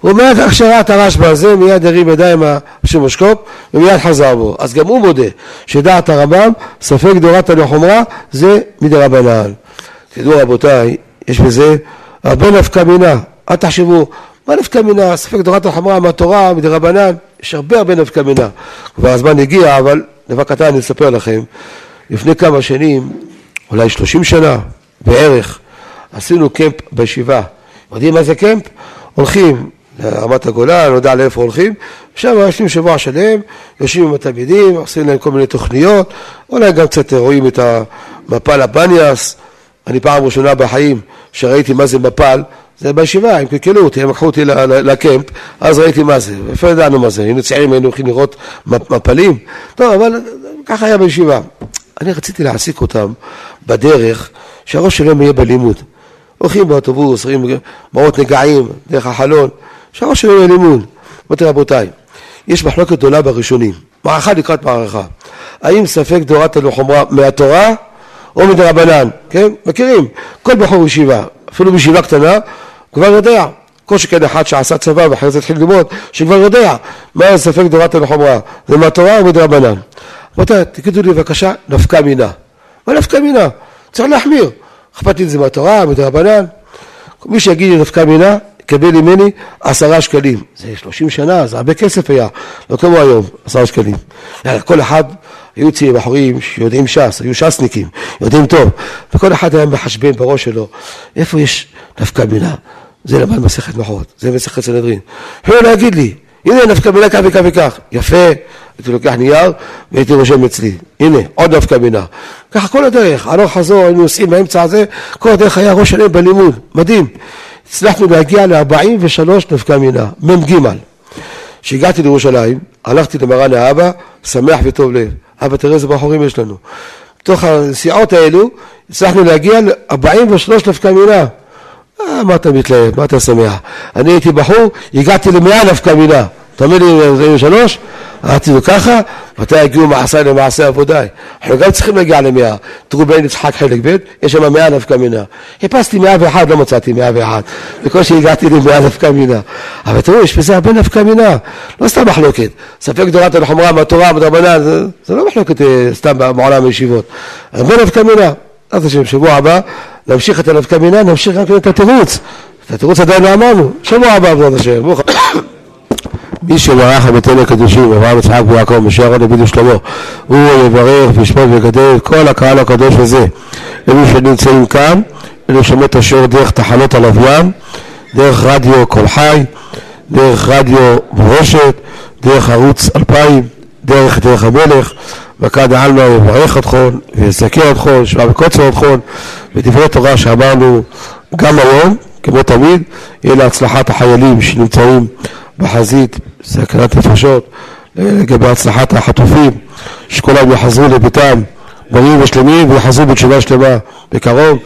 הוא אומר את הכשרת הרשב"א הזה, מיד הרים ידיים השומושקופ ומיד חזר בו. אז גם הוא מודה שדעת הרמב"ם, ספק דורתא לחומרה, זה מדרבנן. תדעו רבותיי, יש בזה הרבה נפקא מינה. אל תחשבו, מה נפקא מינה? ספק דורתא לחומרה מהתורה, מדרבנן, יש הרבה הרבה נפקא מינה. כבר הזמן הגיע, אבל דבר קטן אני אספר לכם. לפני כמה שנים, אולי שלושים שנה בערך, עשינו קמפ בישיבה. יודעים מה זה קמפ? הולכים לרמת הגולן, לא יודע לאיפה הולכים, שם יושבים שבוע שלם, יושבים עם התלמידים, עושים להם כל מיני תוכניות, אולי גם קצת רואים את המפל הבניאס, אני פעם ראשונה בחיים שראיתי מה זה מפל, זה בישיבה, הם קלקלו אותי, הם לקחו אותי לקמפ, אז ראיתי מה זה, איפה ידענו מה זה, היינו צעירים, היינו הולכים לראות מפלים, טוב, אבל ככה היה בישיבה. אני רציתי להעסיק אותם בדרך שהראש שלהם יהיה בלימוד. הולכים באוטובוס, רואים מראות נגעים דרך החלון, שהראש שלהם יהיה לימוד. אמרתי רבותיי, יש מחלוקת גדולה בראשונים, מערכה לקראת מערכה. האם ספק דורת הלוחמרה מהתורה או מדרבנן, כן? מכירים? כל בחור ישיבה, אפילו בישיבה קטנה, כבר יודע. כל שכן אחד שעשה צבא ואחרי זה התחיל ללמוד, שכבר יודע מה הספק דורת הלוחמרה, זה מהתורה או מדרבנן. רבותיי, תגידו לי בבקשה, נפקא מינה. מה נפקא מינה? צריך להחמיר. אכפת לי אם זה מהתורה, מדרבנן. מי שיגיד לי נפקא מינה, יקבל ממני עשרה שקלים. זה שלושים שנה, זה הרבה כסף היה, לא כמו היום, עשרה שקלים. כל אחד, היו צעירים בחורים שיודעים ש"ס, היו ש"סניקים, יודעים טוב, וכל אחד היה מחשבן בראש שלו, איפה יש נפקא מינה? זה למד מסכת מחרות, זה מסכת סנהדרין. יכולו להגיד לי, הנה נפקא מינה כך וכך וכך, יפה, הייתי לוקח נייר והייתי רושם אצלי, הנה, עוד נפקא מינה. ככה כל הדרך, הלוך חזור, היינו נוסעים באמצע הזה, כל הדרך היה ראש שלם בלימוד, מדהים. הצלחנו להגיע ל-43 נפקא מינה, מ"ג. כשהגעתי לירושלים, הלכתי למרן האבא, שמח וטוב לב. אבא, תראה איזה בחורים יש לנו. בתוך הנסיעות האלו, הצלחנו להגיע ל-43 נפקא מינה. אה, מה אתה מתלהב? מה אתה שמח? אני הייתי בחור, הגעתי למאה נפקא מינה. אומר לי, זה שלוש? אמרתי לו ככה, מתי הגיעו מעשה למעשה עבודיי? אנחנו גם צריכים להגיע למאה. תראו בעין יצחק חלק ב', יש שם מאה נפקא מינה. חיפשתי מאה ואחד, לא מצאתי מאה ואחד. בקושי הגעתי למאה נפקא מינה. אבל תראו, יש בזה הרבה נפקא מינה. לא סתם מחלוקת. ספק דורת הלחומרה מהתורה, מדרבנן, זה, זה לא מחלוקת אה, סתם בעולם הישיבות. הרבה נפקא מינה. אז השם, שבוע הבא נמשיך את הנפקא מינה, נמשיך כן את התירוץ. את התירוץ עדיין לא אמרנו. שבוע הבא, בעזרת השם. מי שברך המתן הקדושים, אברהם יצחק ויעקב, משה אהרון דוד ושלמה, הוא יברך וישפוט ויגדל כל הקהל הקדוש הזה. אלו שנמצאים כאן, שומעים את השיעור דרך תחנות הלוויין, דרך רדיו קול חי, דרך רדיו מורשת, דרך ערוץ 2000, דרך דרך המלך, וכאן עלמא יברך אתכם, ויזכה אתכם, ישמע בקוצר אתכם, ודברי תורה שאמרנו גם היום, כמו תמיד, יהיה להצלחת החיילים שנמצאים בחזית, סכנת נפשות, לגבי הצלחת החטופים, שכולם יחזרו לביתם בריאים ושלמים ויחזרו בתשובה שלמה בקרוב.